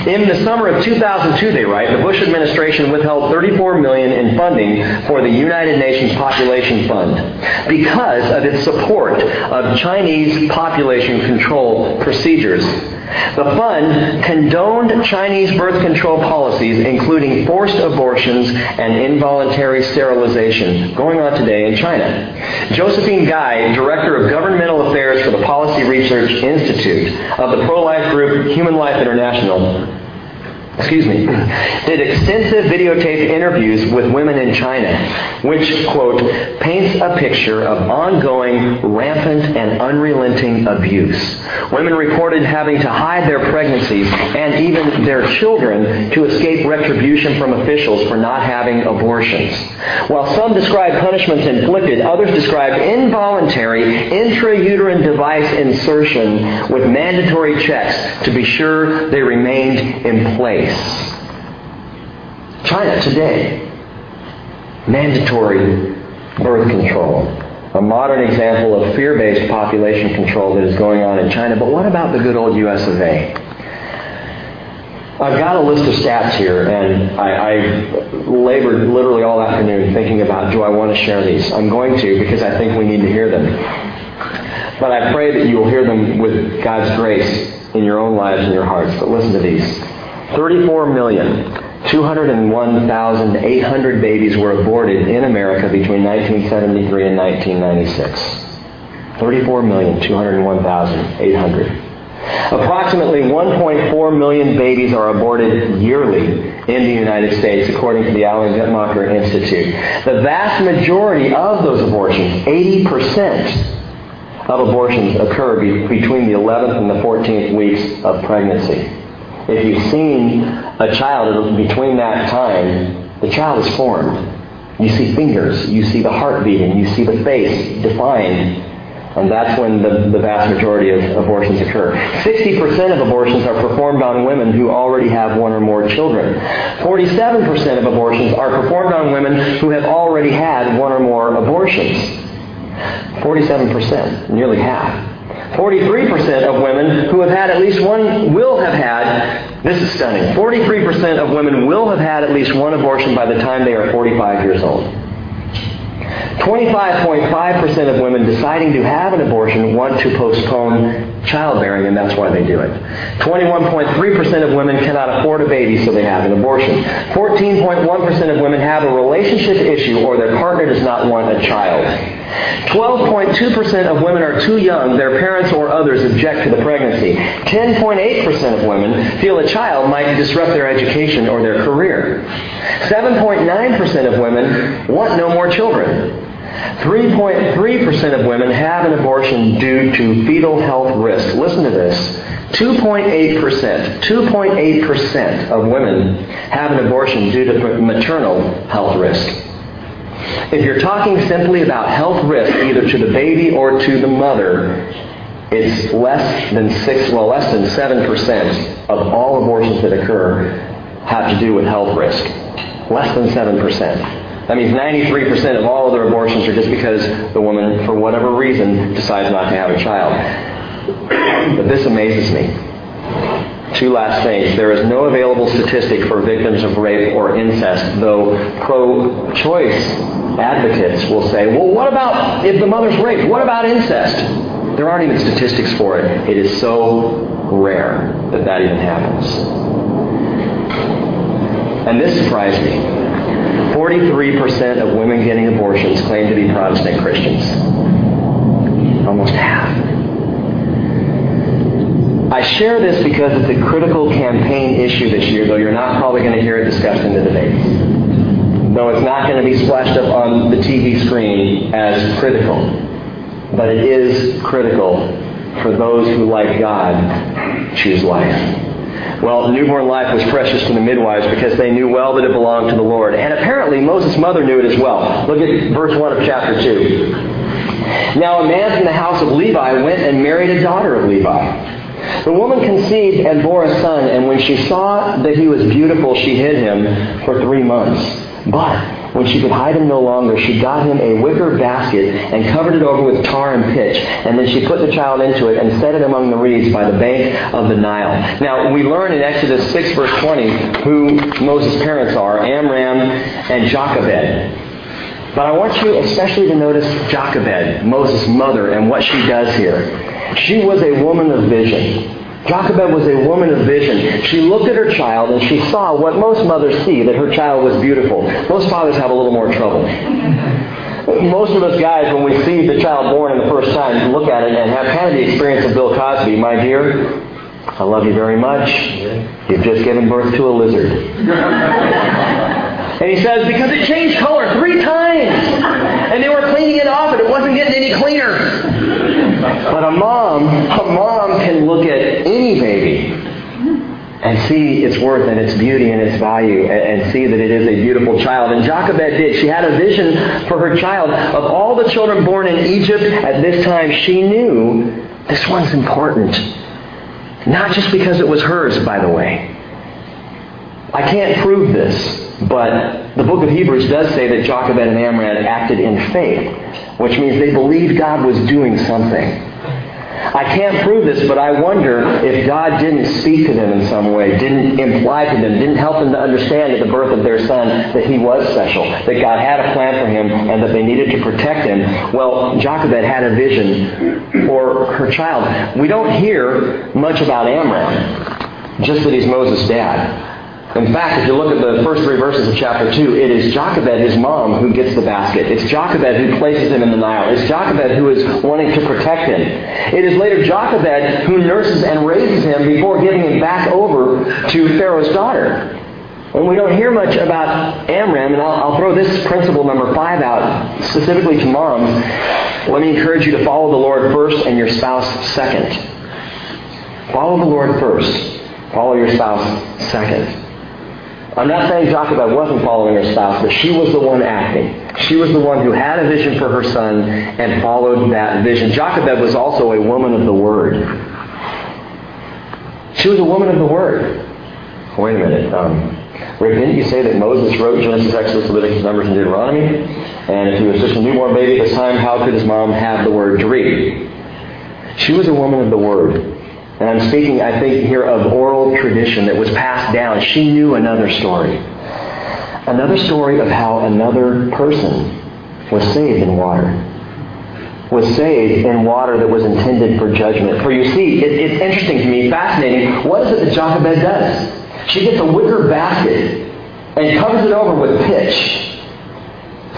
In the summer of 2002, they write, the Bush administration withheld 34 million in funding for the United Nations Population Fund because of its support of Chinese population control procedures. The fund condoned Chinese birth control policies, including forced abortions and involuntary sterilization, going on today in China. Josephine Guy, Director of Governmental Affairs for the Policy Research Institute of the pro-life group Human Life International, excuse me, did extensive videotape interviews with women in China, which, quote, paints a picture of ongoing, rampant, and unrelenting abuse. Women reported having to hide their pregnancies and even their children to escape retribution from officials for not having abortions. While some described punishments inflicted, others described involuntary intrauterine device insertion with mandatory checks to be sure they remained in place. China today, mandatory birth control. A modern example of fear-based population control that is going on in China. But what about the good old US of A? I've got a list of stats here, and I, I, labored literally all afternoon thinking about do I want to share these? I'm going to because I think we need to hear them. But I pray that you will hear them with God's grace in your own lives and your hearts. But listen to these. 34 million 201,800 babies were aborted in America between 1973 and 1996. 34,201,800. Approximately 1.4 million babies are aborted yearly in the United States, according to the Alan Guttmacher Institute. The vast majority of those abortions, 80% of abortions, occur between the 11th and the 14th weeks of pregnancy. If you've seen a child between that time, the child is formed. You see fingers, you see the heart beating, you see the face defined. And that's when the, the vast majority of abortions occur. 60% of abortions are performed on women who already have one or more children. 47% of abortions are performed on women who have already had one or more abortions. 47%, nearly half. 43% of women who have had at least one will have had, this is stunning, 43% of women will have had at least one abortion by the time they are 45 years old. 25.5% of women deciding to have an abortion want to postpone childbearing, and that's why they do it. 21.3% of women cannot afford a baby, so they have an abortion. 14.1% of women have a relationship issue or their partner does not want a child. 12.2% of women are too young, their parents or others object to the pregnancy. 10.8% of women feel a child might disrupt their education or their career. 7.9% of women want no more children. 3.3% of women have an abortion due to fetal health risk. Listen to this. 2.8%, 2.8% of women have an abortion due to maternal health risk. If you're talking simply about health risk, either to the baby or to the mother, it's less than six, well, less than seven percent of all abortions that occur have to do with health risk. Less than seven percent. That means 93% of all other abortions are just because the woman, for whatever reason, decides not to have a child. But this amazes me. Two last things. There is no available statistic for victims of rape or incest, though pro-choice advocates will say, well, what about if the mother's raped? What about incest? There aren't even statistics for it. It is so rare that that even happens. And this surprised me. 43% of women getting abortions claim to be Protestant Christians. Almost half. I share this because it's a critical campaign issue this year, though you're not probably going to hear it discussed in the debates. Though it's not going to be splashed up on the TV screen as critical. But it is critical for those who, like God, choose life. Well, newborn life was precious to the midwives because they knew well that it belonged to the Lord. And apparently Moses' mother knew it as well. Look at verse 1 of chapter 2. Now a man from the house of Levi went and married a daughter of Levi. The woman conceived and bore a son, and when she saw that he was beautiful, she hid him for three months. But when she could hide him no longer, she got him a wicker basket and covered it over with tar and pitch. And then she put the child into it and set it among the reeds by the bank of the Nile. Now, we learn in Exodus 6, verse 20, who Moses' parents are Amram and Jochebed. But I want you especially to notice Jochebed, Moses' mother, and what she does here. She was a woman of vision. Jochebed was a woman of vision. She looked at her child and she saw what most mothers see, that her child was beautiful. Most fathers have a little more trouble. Most of us guys, when we see the child born in the first time, look at it and have kind of the experience of Bill Cosby. My dear, I love you very much. You've just given birth to a lizard. and he says, because it changed color three times. And they were cleaning it off and it wasn't getting any cleaner. But a mom, a mom can look at any baby and see its worth and its beauty and its value and, see that it is a beautiful child. And Jochebed did. She had a vision for her child. Of all the children born in Egypt at this time, she knew this one's important. Not just because it was hers, by the way. I can't prove this, but the book of Hebrews does say that Jochebed and Amram acted in faith, which means they believed God was doing something. I can't prove this, but I wonder if God didn't speak to them in some way, didn't imply to them, didn't help them to understand at the birth of their son that he was special, that God had a plan for him, and that they needed to protect him. Well, Jochebed had a vision for her child. We don't hear much about Amram, just that he's Moses' dad. In fact, if you look at the first three verses of chapter 2, it is Jochebed, his mom, who gets the basket. It's Jochebed who places him in the Nile. It's Jochebed who is wanting to protect him. It is later Jochebed who nurses and raises him before giving him back over to Pharaoh's daughter. And we don't hear much about Amram, and I'll, I'll throw this principle number five out specifically to moms. Let me encourage you to follow the Lord first and your spouse second. Follow the Lord first. Follow your spouse second. I'm not saying Jochebed wasn't following her spouse, but she was the one acting. She was the one who had a vision for her son and followed that vision. Jochebed was also a woman of the Word. She was a woman of the Word. Wait a minute. Um, Rick, didn't you say that Moses wrote Genesis, Exodus, Leviticus, Numbers, and Deuteronomy? And if he was just a newborn baby at this time, how could his mom have the Word to read? She was a woman of the Word. And I'm speaking, I think, here of oral tradition that was passed down. She knew another story. Another story of how another person was saved in water. Was saved in water that was intended for judgment. For you see, it, it's interesting to me, fascinating. What is it that Jochebed does? She gets a wicker basket and covers it over with pitch.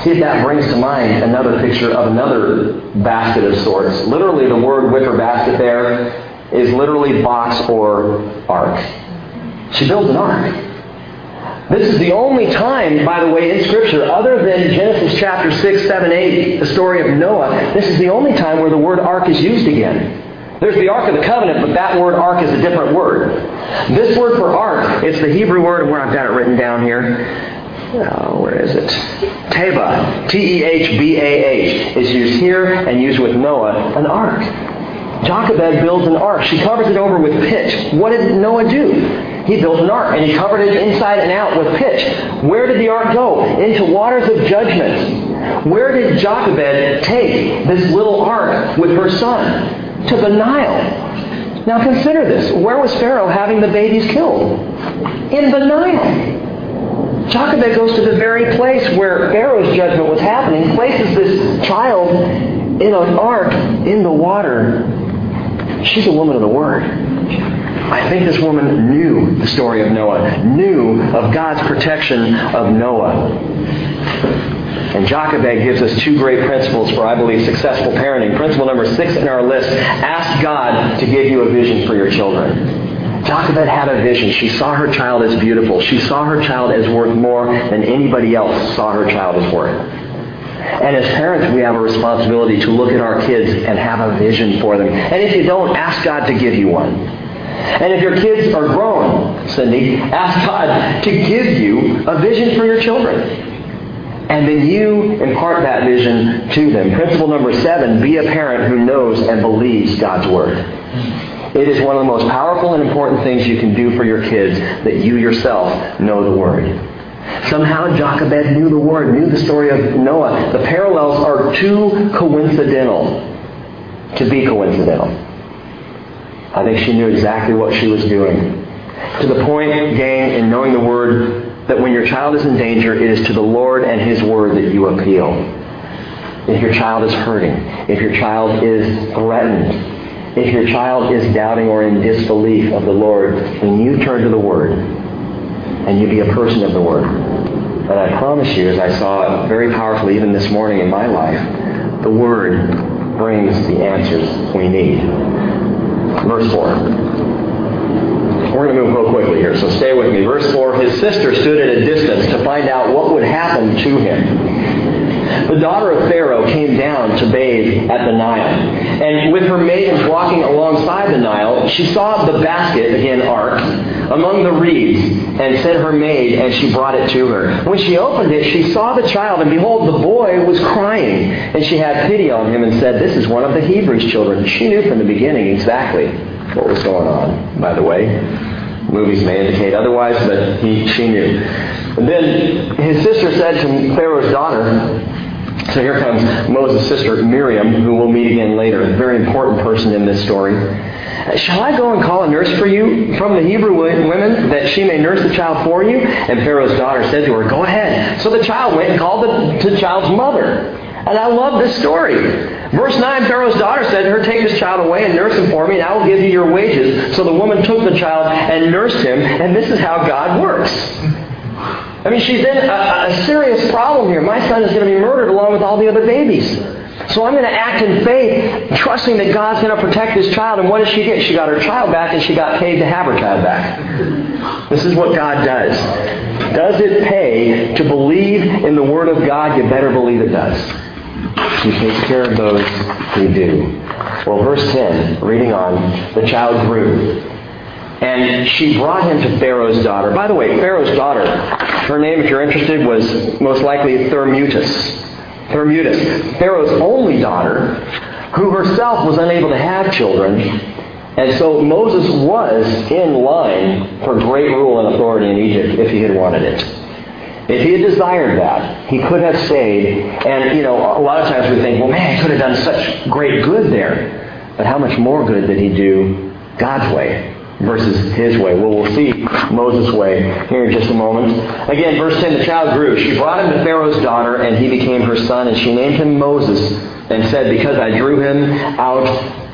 See if that brings to mind another picture of another basket of sorts. Literally, the word wicker basket there is literally box or ark. She builds an ark. This is the only time, by the way, in Scripture, other than Genesis chapter 6, 7, 8, the story of Noah, this is the only time where the word ark is used again. There's the Ark of the Covenant, but that word ark is a different word. This word for ark, it's the Hebrew word, where I've got it written down here. Oh, where is it? Teba, T-E-H-B-A-H, is used here and used with Noah, an ark. Jochebed builds an ark. She covers it over with pitch. What did Noah do? He built an ark and he covered it inside and out with pitch. Where did the ark go? Into waters of judgment. Where did Jochebed take this little ark with her son? To the Nile. Now consider this. Where was Pharaoh having the babies killed? In the Nile. Jochebed goes to the very place where Pharaoh's judgment was happening, places this child in an ark in the water She's a woman of the Word. I think this woman knew the story of Noah, knew of God's protection of Noah. And Jochebed gives us two great principles for, I believe, successful parenting. Principle number six in our list ask God to give you a vision for your children. Jochebed had a vision. She saw her child as beautiful. She saw her child as worth more than anybody else saw her child as worth. And as parents, we have a responsibility to look at our kids and have a vision for them. And if you don't, ask God to give you one. And if your kids are grown, Cindy, ask God to give you a vision for your children. And then you impart that vision to them. Principle number seven, be a parent who knows and believes God's Word. It is one of the most powerful and important things you can do for your kids that you yourself know the Word. Somehow Jochebed knew the Word, knew the story of Noah. The parallels are too coincidental to be coincidental. I think she knew exactly what she was doing. To the point, gang, in knowing the Word, that when your child is in danger, it is to the Lord and His Word that you appeal. If your child is hurting, if your child is threatened, if your child is doubting or in disbelief of the Lord, when you turn to the Word and you be a person of the Word. And I promise you, as I saw very powerfully even this morning in my life, the Word brings the answers we need. Verse 4. We're going to move real quickly here, so stay with me. Verse 4 His sister stood at a distance to find out what would happen to him. The daughter of Pharaoh came down to bathe at the Nile. And with her maidens walking alongside the Nile, she saw the basket, again, ark, among the reeds, and sent her maid, and she brought it to her. When she opened it, she saw the child, and behold, the boy was crying. And she had pity on him and said, This is one of the Hebrews' children. She knew from the beginning exactly what was going on, by the way. Movies may indicate otherwise, but he, she knew. And then his sister said to Pharaoh's daughter, so here comes Moses' sister Miriam, who we'll meet again later, a very important person in this story. Shall I go and call a nurse for you from the Hebrew women that she may nurse the child for you? And Pharaoh's daughter said to her, Go ahead. So the child went and called the, the child's mother. And I love this story. Verse 9, Pharaoh's daughter said to her, Take this child away and nurse him for me, and I will give you your wages. So the woman took the child and nursed him, and this is how God works. I mean, she's in a, a serious problem here. My son is going to be murdered along with all the other babies. So I'm going to act in faith, trusting that God's going to protect this child. And what does she get? She got her child back, and she got paid to have her child back. This is what God does. Does it pay to believe in the Word of God? You better believe it does. He takes care of those who do. Well, verse 10, reading on, the child grew. And she brought him to Pharaoh's daughter. By the way, Pharaoh's daughter, her name, if you're interested, was most likely Thermutis. Thermutis, Pharaoh's only daughter, who herself was unable to have children. And so Moses was in line for great rule and authority in Egypt if he had wanted it. If he had desired that, he could have stayed. And, you know, a lot of times we think, well, man, he could have done such great good there. But how much more good did he do God's way? Versus his way. Well, we'll see Moses' way here in just a moment. Again, verse 10, the child grew. She brought him to Pharaoh's daughter, and he became her son, and she named him Moses, and said, Because I drew him out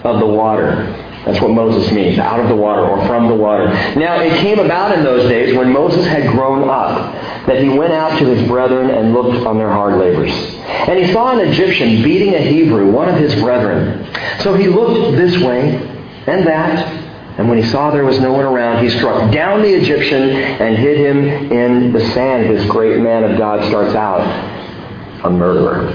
of the water. That's what Moses means, out of the water or from the water. Now, it came about in those days when Moses had grown up that he went out to his brethren and looked on their hard labors. And he saw an Egyptian beating a Hebrew, one of his brethren. So he looked this way and that, and when he saw there was no one around, he struck down the Egyptian and hid him in the sand. This great man of God starts out a murderer.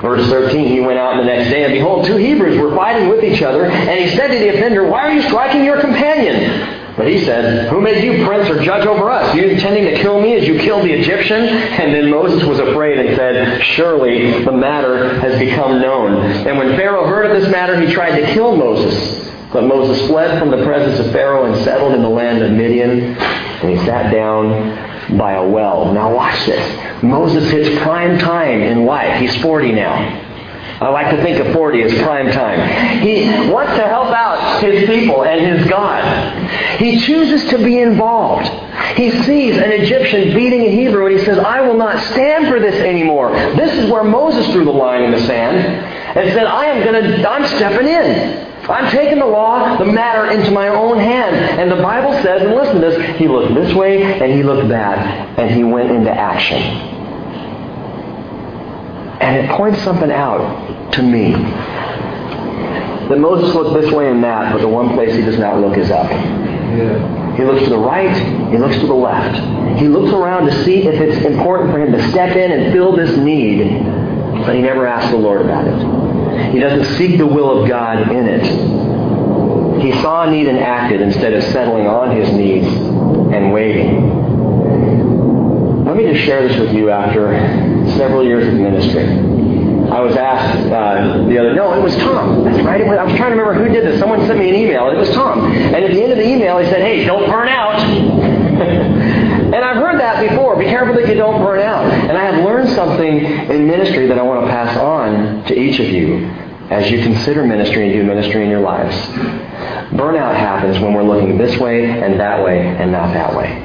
Verse 13, he went out the next day, and behold, two Hebrews were fighting with each other, and he said to the offender, Why are you striking your companion? But he said, Who made you prince or judge over us? Are you intending to kill me as you killed the Egyptian? And then Moses was afraid and said, Surely the matter has become known. And when Pharaoh heard of this matter, he tried to kill Moses. But Moses fled from the presence of Pharaoh and settled in the land of Midian, and he sat down by a well. Now watch this. Moses hits prime time in life. He's 40 now. I like to think of 40 as prime time. He wants to help out his people and his God. He chooses to be involved. He sees an Egyptian beating a Hebrew and he says, I will not stand for this anymore. This is where Moses drew the line in the sand and said, I am going to, I'm stepping in. I'm taking the law, the matter into my own hand. And the Bible says, and listen to this, he looked this way and he looked that, and he went into action. And it points something out to me. That Moses looked this way and that, but the one place he does not look is up. He looks to the right, he looks to the left. He looks around to see if it's important for him to step in and fill this need, but he never asks the Lord about it. He doesn't seek the will of God in it. He saw a need and acted instead of settling on his needs and waiting. Let me just share this with you after several years of ministry. I was asked uh, the other, no, it was Tom. That's right. Was, I was trying to remember who did this. Someone sent me an email. and It was Tom. And at the end of the email, he said, hey, don't burn out. Heard that before. Be careful that you don't burn out. And I have learned something in ministry that I want to pass on to each of you as you consider ministry and do ministry in your lives. Burnout happens when we're looking this way and that way and not that way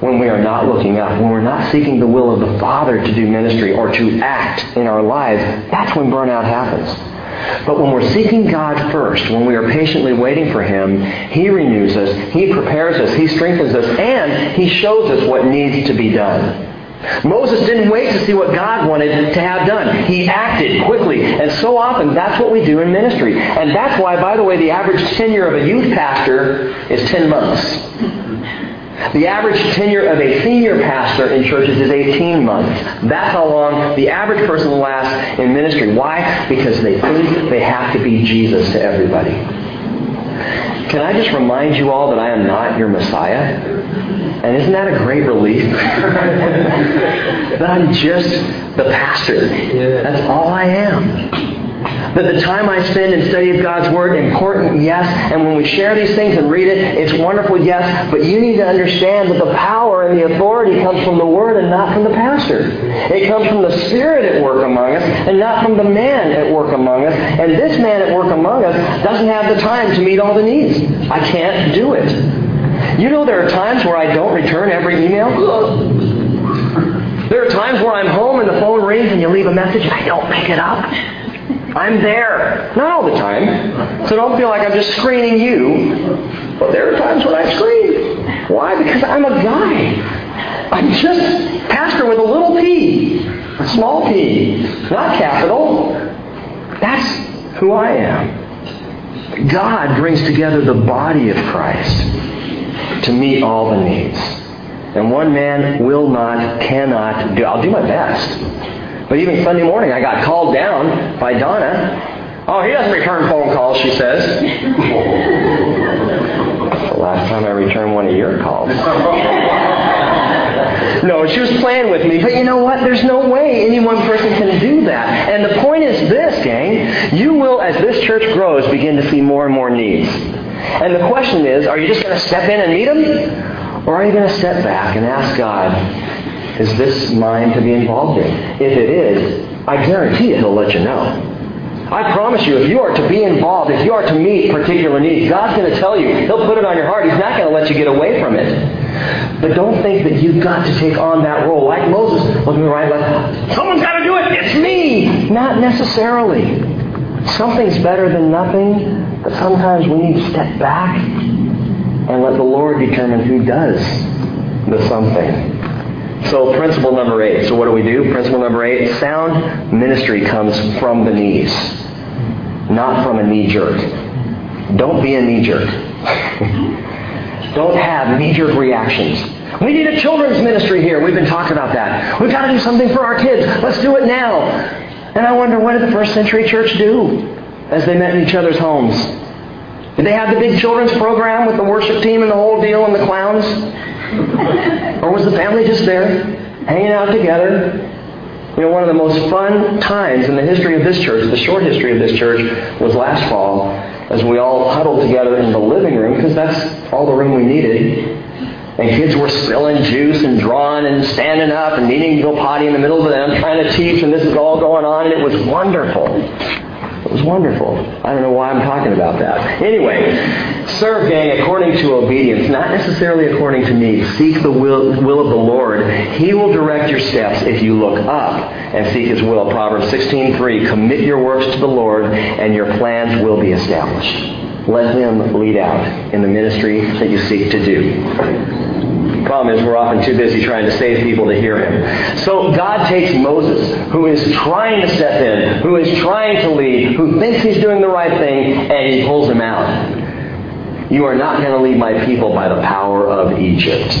when we are not looking up, when we're not seeking the will of the Father to do ministry or to act in our lives, that's when burnout happens. But when we're seeking God first, when we are patiently waiting for Him, He renews us, He prepares us, He strengthens us, and He shows us what needs to be done. Moses didn't wait to see what God wanted to have done. He acted quickly. And so often, that's what we do in ministry. And that's why, by the way, the average tenure of a youth pastor is 10 months. The average tenure of a senior pastor in churches is 18 months. That's how long the average person will last in ministry. Why? Because they think they have to be Jesus to everybody. Can I just remind you all that I am not your Messiah? And isn't that a great relief? that I'm just the pastor. That's all I am. That the time I spend in study of God's Word, important, yes. And when we share these things and read it, it's wonderful, yes. But you need to understand that the power and the authority comes from the Word and not from the pastor. It comes from the Spirit at work among us and not from the man at work among us. And this man at work among us doesn't have the time to meet all the needs. I can't do it. You know there are times where I don't return every email? There are times where I'm home and the phone rings and you leave a message and I don't pick it up. I'm there. Not all the time. So don't feel like I'm just screening you. But there are times when I screen. Why? Because I'm a guy. I'm just pastor with a little p. A small p. Not capital. That's who I am. God brings together the body of Christ to meet all the needs. And one man will not, cannot do. I'll do my best. But even Sunday morning, I got called down by Donna. Oh, he doesn't return phone calls, she says. the last time I returned one of your calls. no, she was playing with me. But you know what? There's no way any one person can do that. And the point is this, gang. You will, as this church grows, begin to see more and more needs. And the question is, are you just going to step in and meet them? Or are you going to step back and ask God, is this mine to be involved in? If it is, I guarantee you he'll let you know. I promise you, if you are to be involved, if you are to meet particular needs, God's going to tell you. He'll put it on your heart. He's not going to let you get away from it. But don't think that you've got to take on that role. Like Moses, looking right, like, someone's got to do it. It's me. Not necessarily. Something's better than nothing, but sometimes we need to step back and let the Lord determine who does the something. So principle number eight. So what do we do? Principle number eight, sound ministry comes from the knees, not from a knee jerk. Don't be a knee jerk. Don't have knee jerk reactions. We need a children's ministry here. We've been talking about that. We've got to do something for our kids. Let's do it now. And I wonder, what did the first century church do as they met in each other's homes? Did they have the big children's program with the worship team and the whole deal and the clowns? Or was the family just there, hanging out together? You know, one of the most fun times in the history of this church, the short history of this church, was last fall as we all huddled together in the living room because that's all the room we needed. And kids were spilling juice and drawing and standing up and needing to go potty in the middle of them, trying to teach, and this is all going on, and it was wonderful. Was wonderful. I don't know why I'm talking about that. Anyway, serve, gang, according to obedience, not necessarily according to need. Seek the will, will of the Lord. He will direct your steps if you look up and seek His will. Proverbs 16:3. Commit your works to the Lord, and your plans will be established. Let Him lead out in the ministry that you seek to do. Problem is, we're often too busy trying to save people to hear him. So God takes Moses, who is trying to step in, who is trying to lead, who thinks he's doing the right thing, and he pulls him out. You are not going to lead my people by the power of Egypt.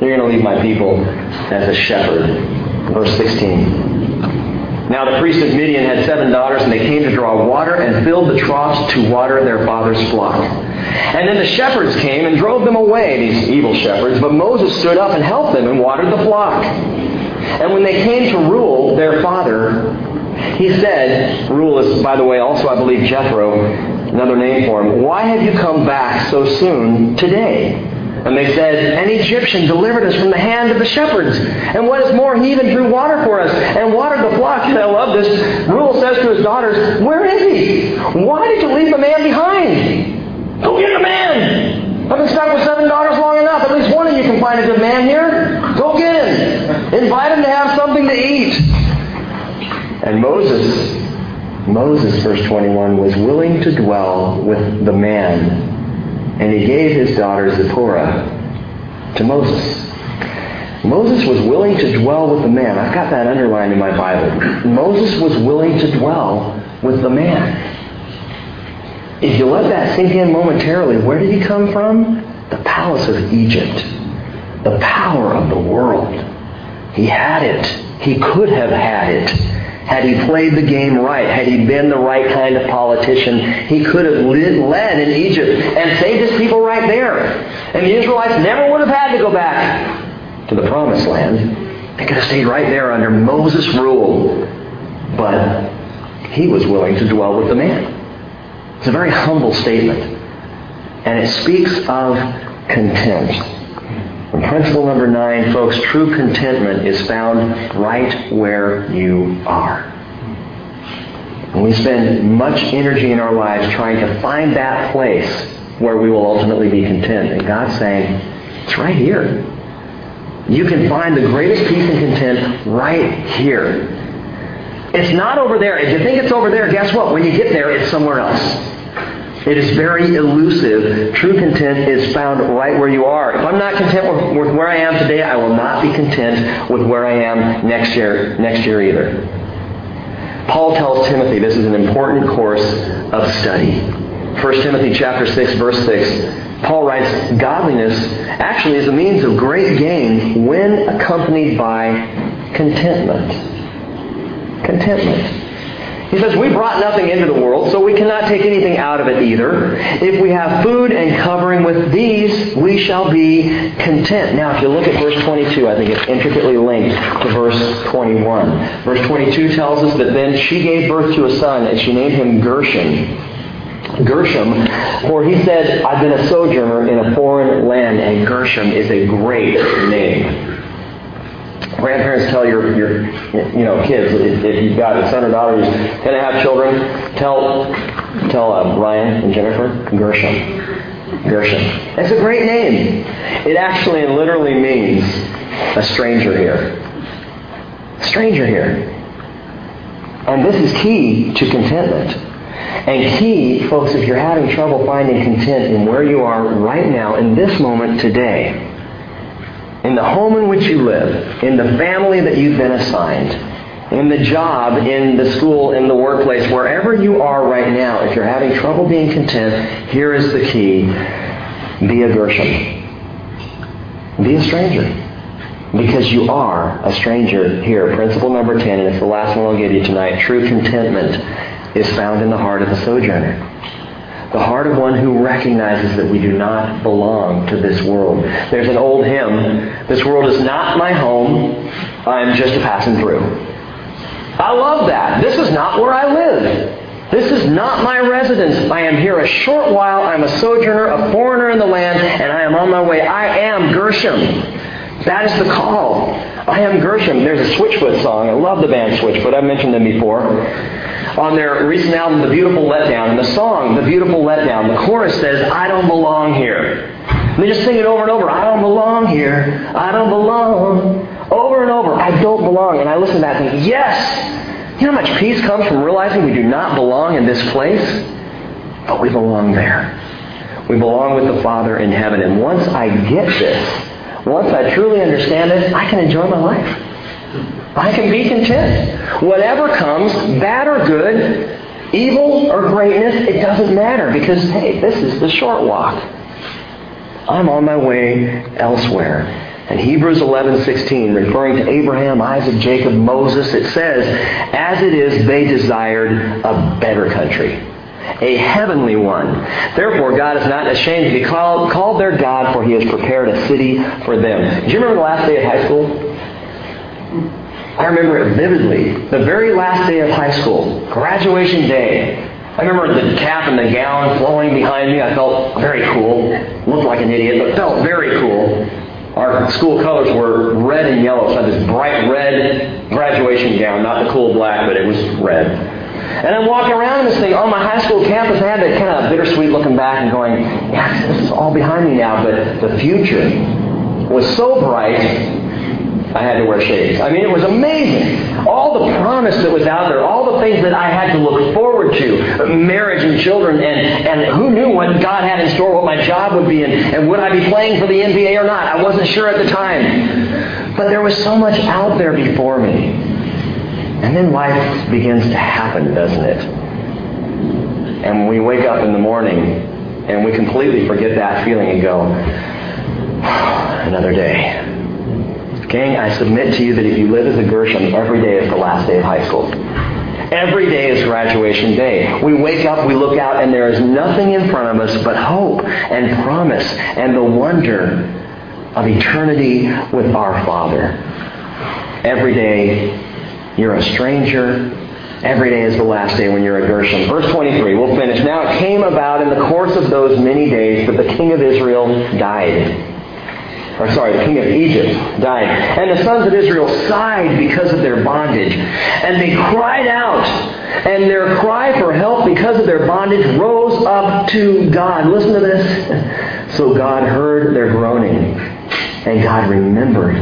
You're going to lead my people as a shepherd. Verse 16. Now the priest of Midian had seven daughters, and they came to draw water and filled the troughs to water their father's flock. And then the shepherds came and drove them away, these evil shepherds. But Moses stood up and helped them and watered the flock. And when they came to Reuel, their father He said, Reuel is, by the way, also, I believe, Jethro, another name for him, Why have you come back so soon today? And they said, An Egyptian delivered us from the hand of the shepherds. And what is more, he even drew water for us and watered the flock. And I love this. Reuel says to his daughters, Where is he? Why did you leave the man behind? Go get the man! I've been stuck with seven daughters long enough. At least one of you can find a good man here. Go get him. Invite him to have something to eat. And Moses, Moses, verse 21, was willing to dwell with the man, and he gave his daughter Zipporah to Moses. Moses was willing to dwell with the man. I've got that underlined in my Bible. Moses was willing to dwell with the man. If you let that sink in momentarily, where did he come from? The palace of Egypt. The power of the world. He had it. He could have had it. Had he played the game right, had he been the right kind of politician, he could have led in Egypt and saved his people right there. And the Israelites never would have had to go back to the promised land. They could have stayed right there under Moses' rule. But he was willing to dwell with the man. It's a very humble statement. And it speaks of content. And principle number nine, folks, true contentment is found right where you are. And we spend much energy in our lives trying to find that place where we will ultimately be content. And God's saying, it's right here. You can find the greatest peace and content right here. It's not over there. If you think it's over there, guess what? When you get there, it's somewhere else. It is very elusive. True content is found right where you are. If I'm not content with, with, where I am today, I will not be content with where I am next year, next year either. Paul tells Timothy this is an important course of study. 1 Timothy chapter 6 verse 6. Paul writes, Godliness actually is a means of great gain when accompanied by contentment. Contentment. He says, We brought nothing into the world, so we cannot take anything out of it either. If we have food and covering with these, we shall be content. Now, if you look at verse 22, I think it's intricately linked to verse 21. Verse 22 tells us that then she gave birth to a son, and she named him Gershom. Gershom, for he said, I've been a sojourner in a foreign land, and Gershom is a great name grandparents tell your, your you know kids if, you've got a son or daughter who's going to have children, tell tell uh, Ryan and Jennifer Gershom. Gershom. It's a great name. It actually and literally means a stranger here. stranger here. And this is key to contentment. And key, folks, if you're having trouble finding content in where you are right now, in this moment today, in the home in which you live, in the family that you've been assigned, in the job, in the school, in the workplace, wherever you are right now, if you're having trouble being content, here is the key. Be a Gershom. Be a stranger. Because you are a stranger here. Principle number 10, and it's the last one I'll give you tonight. True contentment is found in the heart of the sojourner the heart of one who recognizes that we do not belong to this world. There's an old hymn, This world is not my home, I'm just a passing through. I love that. This is not where I live. This is not my residence. I am here a short while. I'm a sojourner, a foreigner in the land, and I am on my way. I am Gershom. That is the call. I am Gershom. There's a Switchfoot song. I love the band Switchfoot. I've mentioned them before on their recent album, The Beautiful Letdown. And the song, The Beautiful Letdown, the chorus says, I don't belong here. And they just sing it over and over. I don't belong here. I don't belong. Over and over. I don't belong. And I listen to that and think, yes! You know how much peace comes from realizing we do not belong in this place? But we belong there. We belong with the Father in heaven. And once I get this, once I truly understand it, I can enjoy my life. I can be content. Whatever comes, bad or good, evil or greatness, it doesn't matter because, hey, this is the short walk. I'm on my way elsewhere. And Hebrews 11:16, referring to Abraham, Isaac, Jacob, Moses, it says, "As it is, they desired a better country, a heavenly one. Therefore, God is not ashamed to be called, called their God, for He has prepared a city for them." Do you remember the last day of high school? I remember it vividly. The very last day of high school, graduation day. I remember the cap and the gown flowing behind me. I felt very cool. Looked like an idiot, but felt very cool. Our school colors were red and yellow, so I had this bright red graduation gown, not the cool black, but it was red. And I'm walking around in this thing on my high school campus. I had that kind of bittersweet looking back and going, yeah, this is all behind me now, but the future was so bright I had to wear shades. I mean, it was amazing. All the promise that was out there, all the things that I had to look forward to, marriage and children, and, and who knew what God had in store, what my job would be, and, and would I be playing for the NBA or not? I wasn't sure at the time. But there was so much out there before me. And then life begins to happen, doesn't it? And we wake up in the morning and we completely forget that feeling and go, another day Gang, I submit to you that if you live as a Gershom, every day is the last day of high school. Every day is graduation day. We wake up, we look out, and there is nothing in front of us but hope and promise and the wonder of eternity with our Father. Every day, you're a stranger. Every day is the last day when you're a Gershom. Verse 23, we'll finish. Now it came about in the course of those many days that the king of Israel died or sorry, the king of Egypt died. And the sons of Israel sighed because of their bondage. And they cried out. And their cry for help because of their bondage rose up to God. Listen to this. So God heard their groaning. And God remembered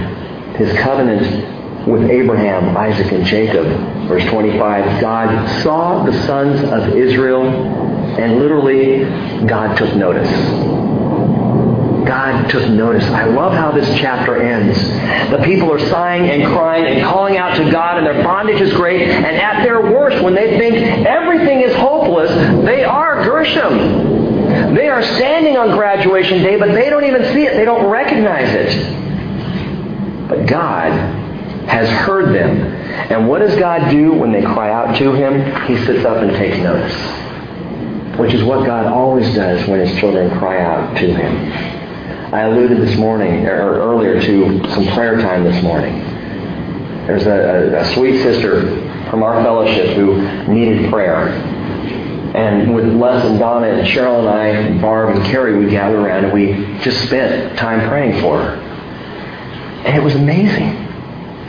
his covenant with Abraham, Isaac, and Jacob. Verse 25, God saw the sons of Israel, and literally, God took notice. God took notice. I love how this chapter ends. The people are sighing and crying and calling out to God, and their bondage is great. And at their worst, when they think everything is hopeless, they are Gershom. They are standing on graduation day, but they don't even see it. They don't recognize it. But God has heard them. And what does God do when they cry out to Him? He sits up and takes notice. Which is what God always does when His children cry out to Him. I alluded this morning, or earlier, to some prayer time this morning. There's a, a, a sweet sister from our fellowship who needed prayer. And with Les and Donna and Cheryl and I and Barb and Carrie, we gathered around and we just spent time praying for her. And it was amazing.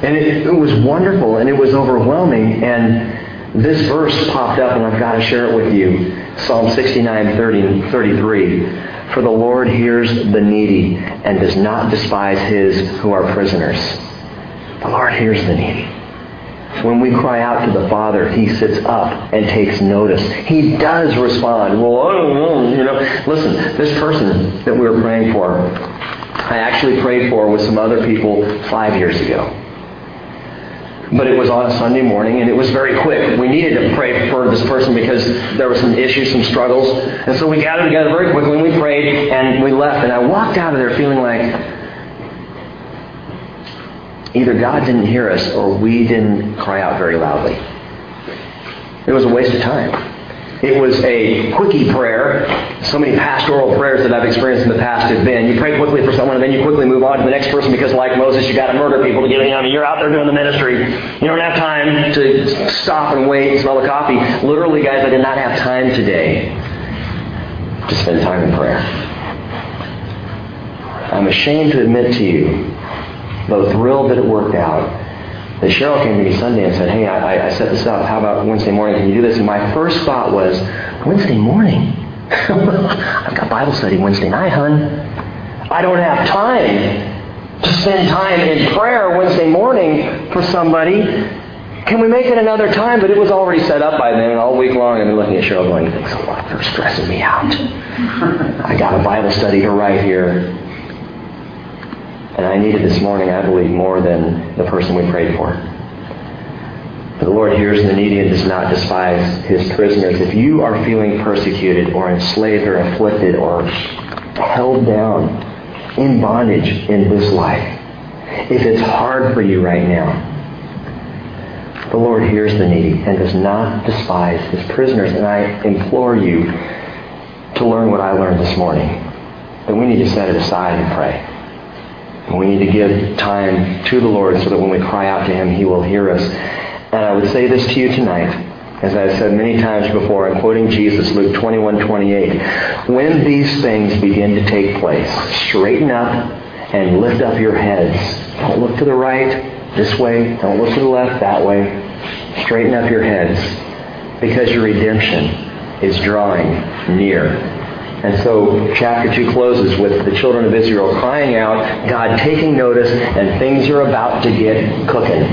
And it, it was wonderful and it was overwhelming. And this verse popped up and I've got to share it with you. Psalm 69, 30, 33. For the Lord hears the needy and does not despise his who are prisoners. The Lord hears the needy. When we cry out to the Father, He sits up and takes notice. He does respond. Well, I don't know. You know, listen, this person that we were praying for, I actually prayed for with some other people five years ago. But it was on a Sunday morning, and it was very quick. We needed to pray for this person because there were some issues, some struggles. And so we gathered together very quickly, and we prayed, and we left. And I walked out of there feeling like either God didn't hear us or we didn't cry out very loudly. It was a waste of time. It was a quickie prayer. So many pastoral prayers that I've experienced in the past have been you pray quickly for someone and then you quickly move on to the next person because, like Moses, you got to murder people to get in. I mean, you're out there doing the ministry. You don't have time to stop and wait and smell the coffee. Literally, guys, I did not have time today to spend time in prayer. I'm ashamed to admit to you, though thrilled that it worked out, that Cheryl came to me Sunday and said, hey, I, I set this up. How about Wednesday morning? Can you do this? And my first thought was, Wednesday morning? I've got Bible study Wednesday night, hun. I don't have time to spend time in prayer Wednesday morning for somebody. Can we make it another time? But it was already set up by then, and all week long I've been looking at Cheryl going, thanks a lot for stressing me out. I got a Bible study to write here. And I needed this morning, I believe, more than the person we prayed for. The Lord hears the needy and does not despise his prisoners. If you are feeling persecuted or enslaved or afflicted or held down in bondage in this life, if it's hard for you right now, the Lord hears the needy and does not despise his prisoners. And I implore you to learn what I learned this morning, that we need to set it aside and pray. We need to give time to the Lord so that when we cry out to Him, He will hear us. And I would say this to you tonight, as I've said many times before, I'm quoting Jesus, Luke 21, 28. When these things begin to take place, straighten up and lift up your heads. Don't look to the right, this way. Don't look to the left, that way. Straighten up your heads because your redemption is drawing near. And so chapter 2 closes with the children of Israel crying out, God taking notice, and things are about to get cooking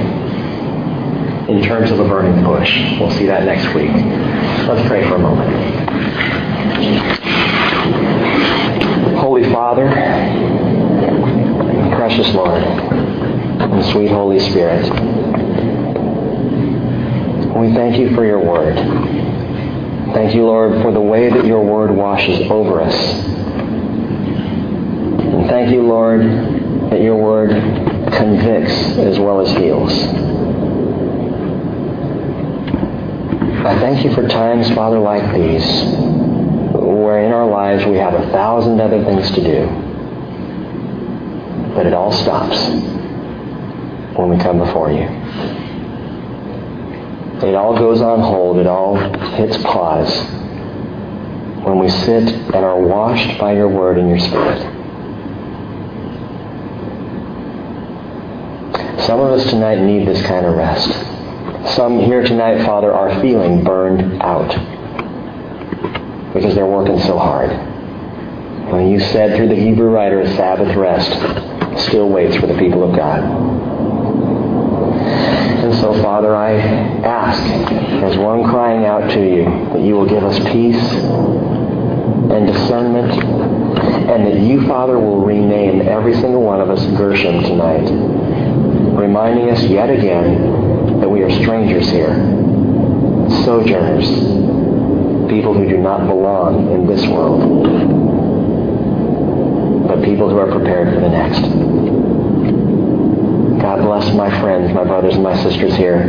in terms of a burning bush. We'll see that next week. Let's pray for a moment. Holy Father, precious Lord, and sweet Holy Spirit, we thank you for your word. Thank you, Lord, for the way that your word washes over us. And thank you, Lord, that your word convicts as well as heals. I thank you for times, Father, like these, where in our lives we have a thousand other things to do. But it all stops when we come before you. It all goes on hold. It all hits pause when we sit and are washed by your word and your spirit. Some of us tonight need this kind of rest. Some here tonight, Father, are feeling burned out because they're working so hard. When you said through the Hebrew writer, a Sabbath rest still waits for the people of God. So, Father, I ask, as one crying out to you, that you will give us peace and discernment, and that you, Father, will rename every single one of us Gershom tonight, reminding us yet again that we are strangers here, sojourners, people who do not belong in this world, but people who are prepared for the next. God bless my friends, my brothers and my sisters here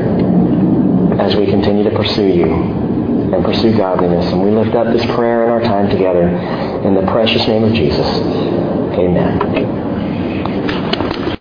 as we continue to pursue you and pursue godliness. And we lift up this prayer in our time together in the precious name of Jesus. Amen.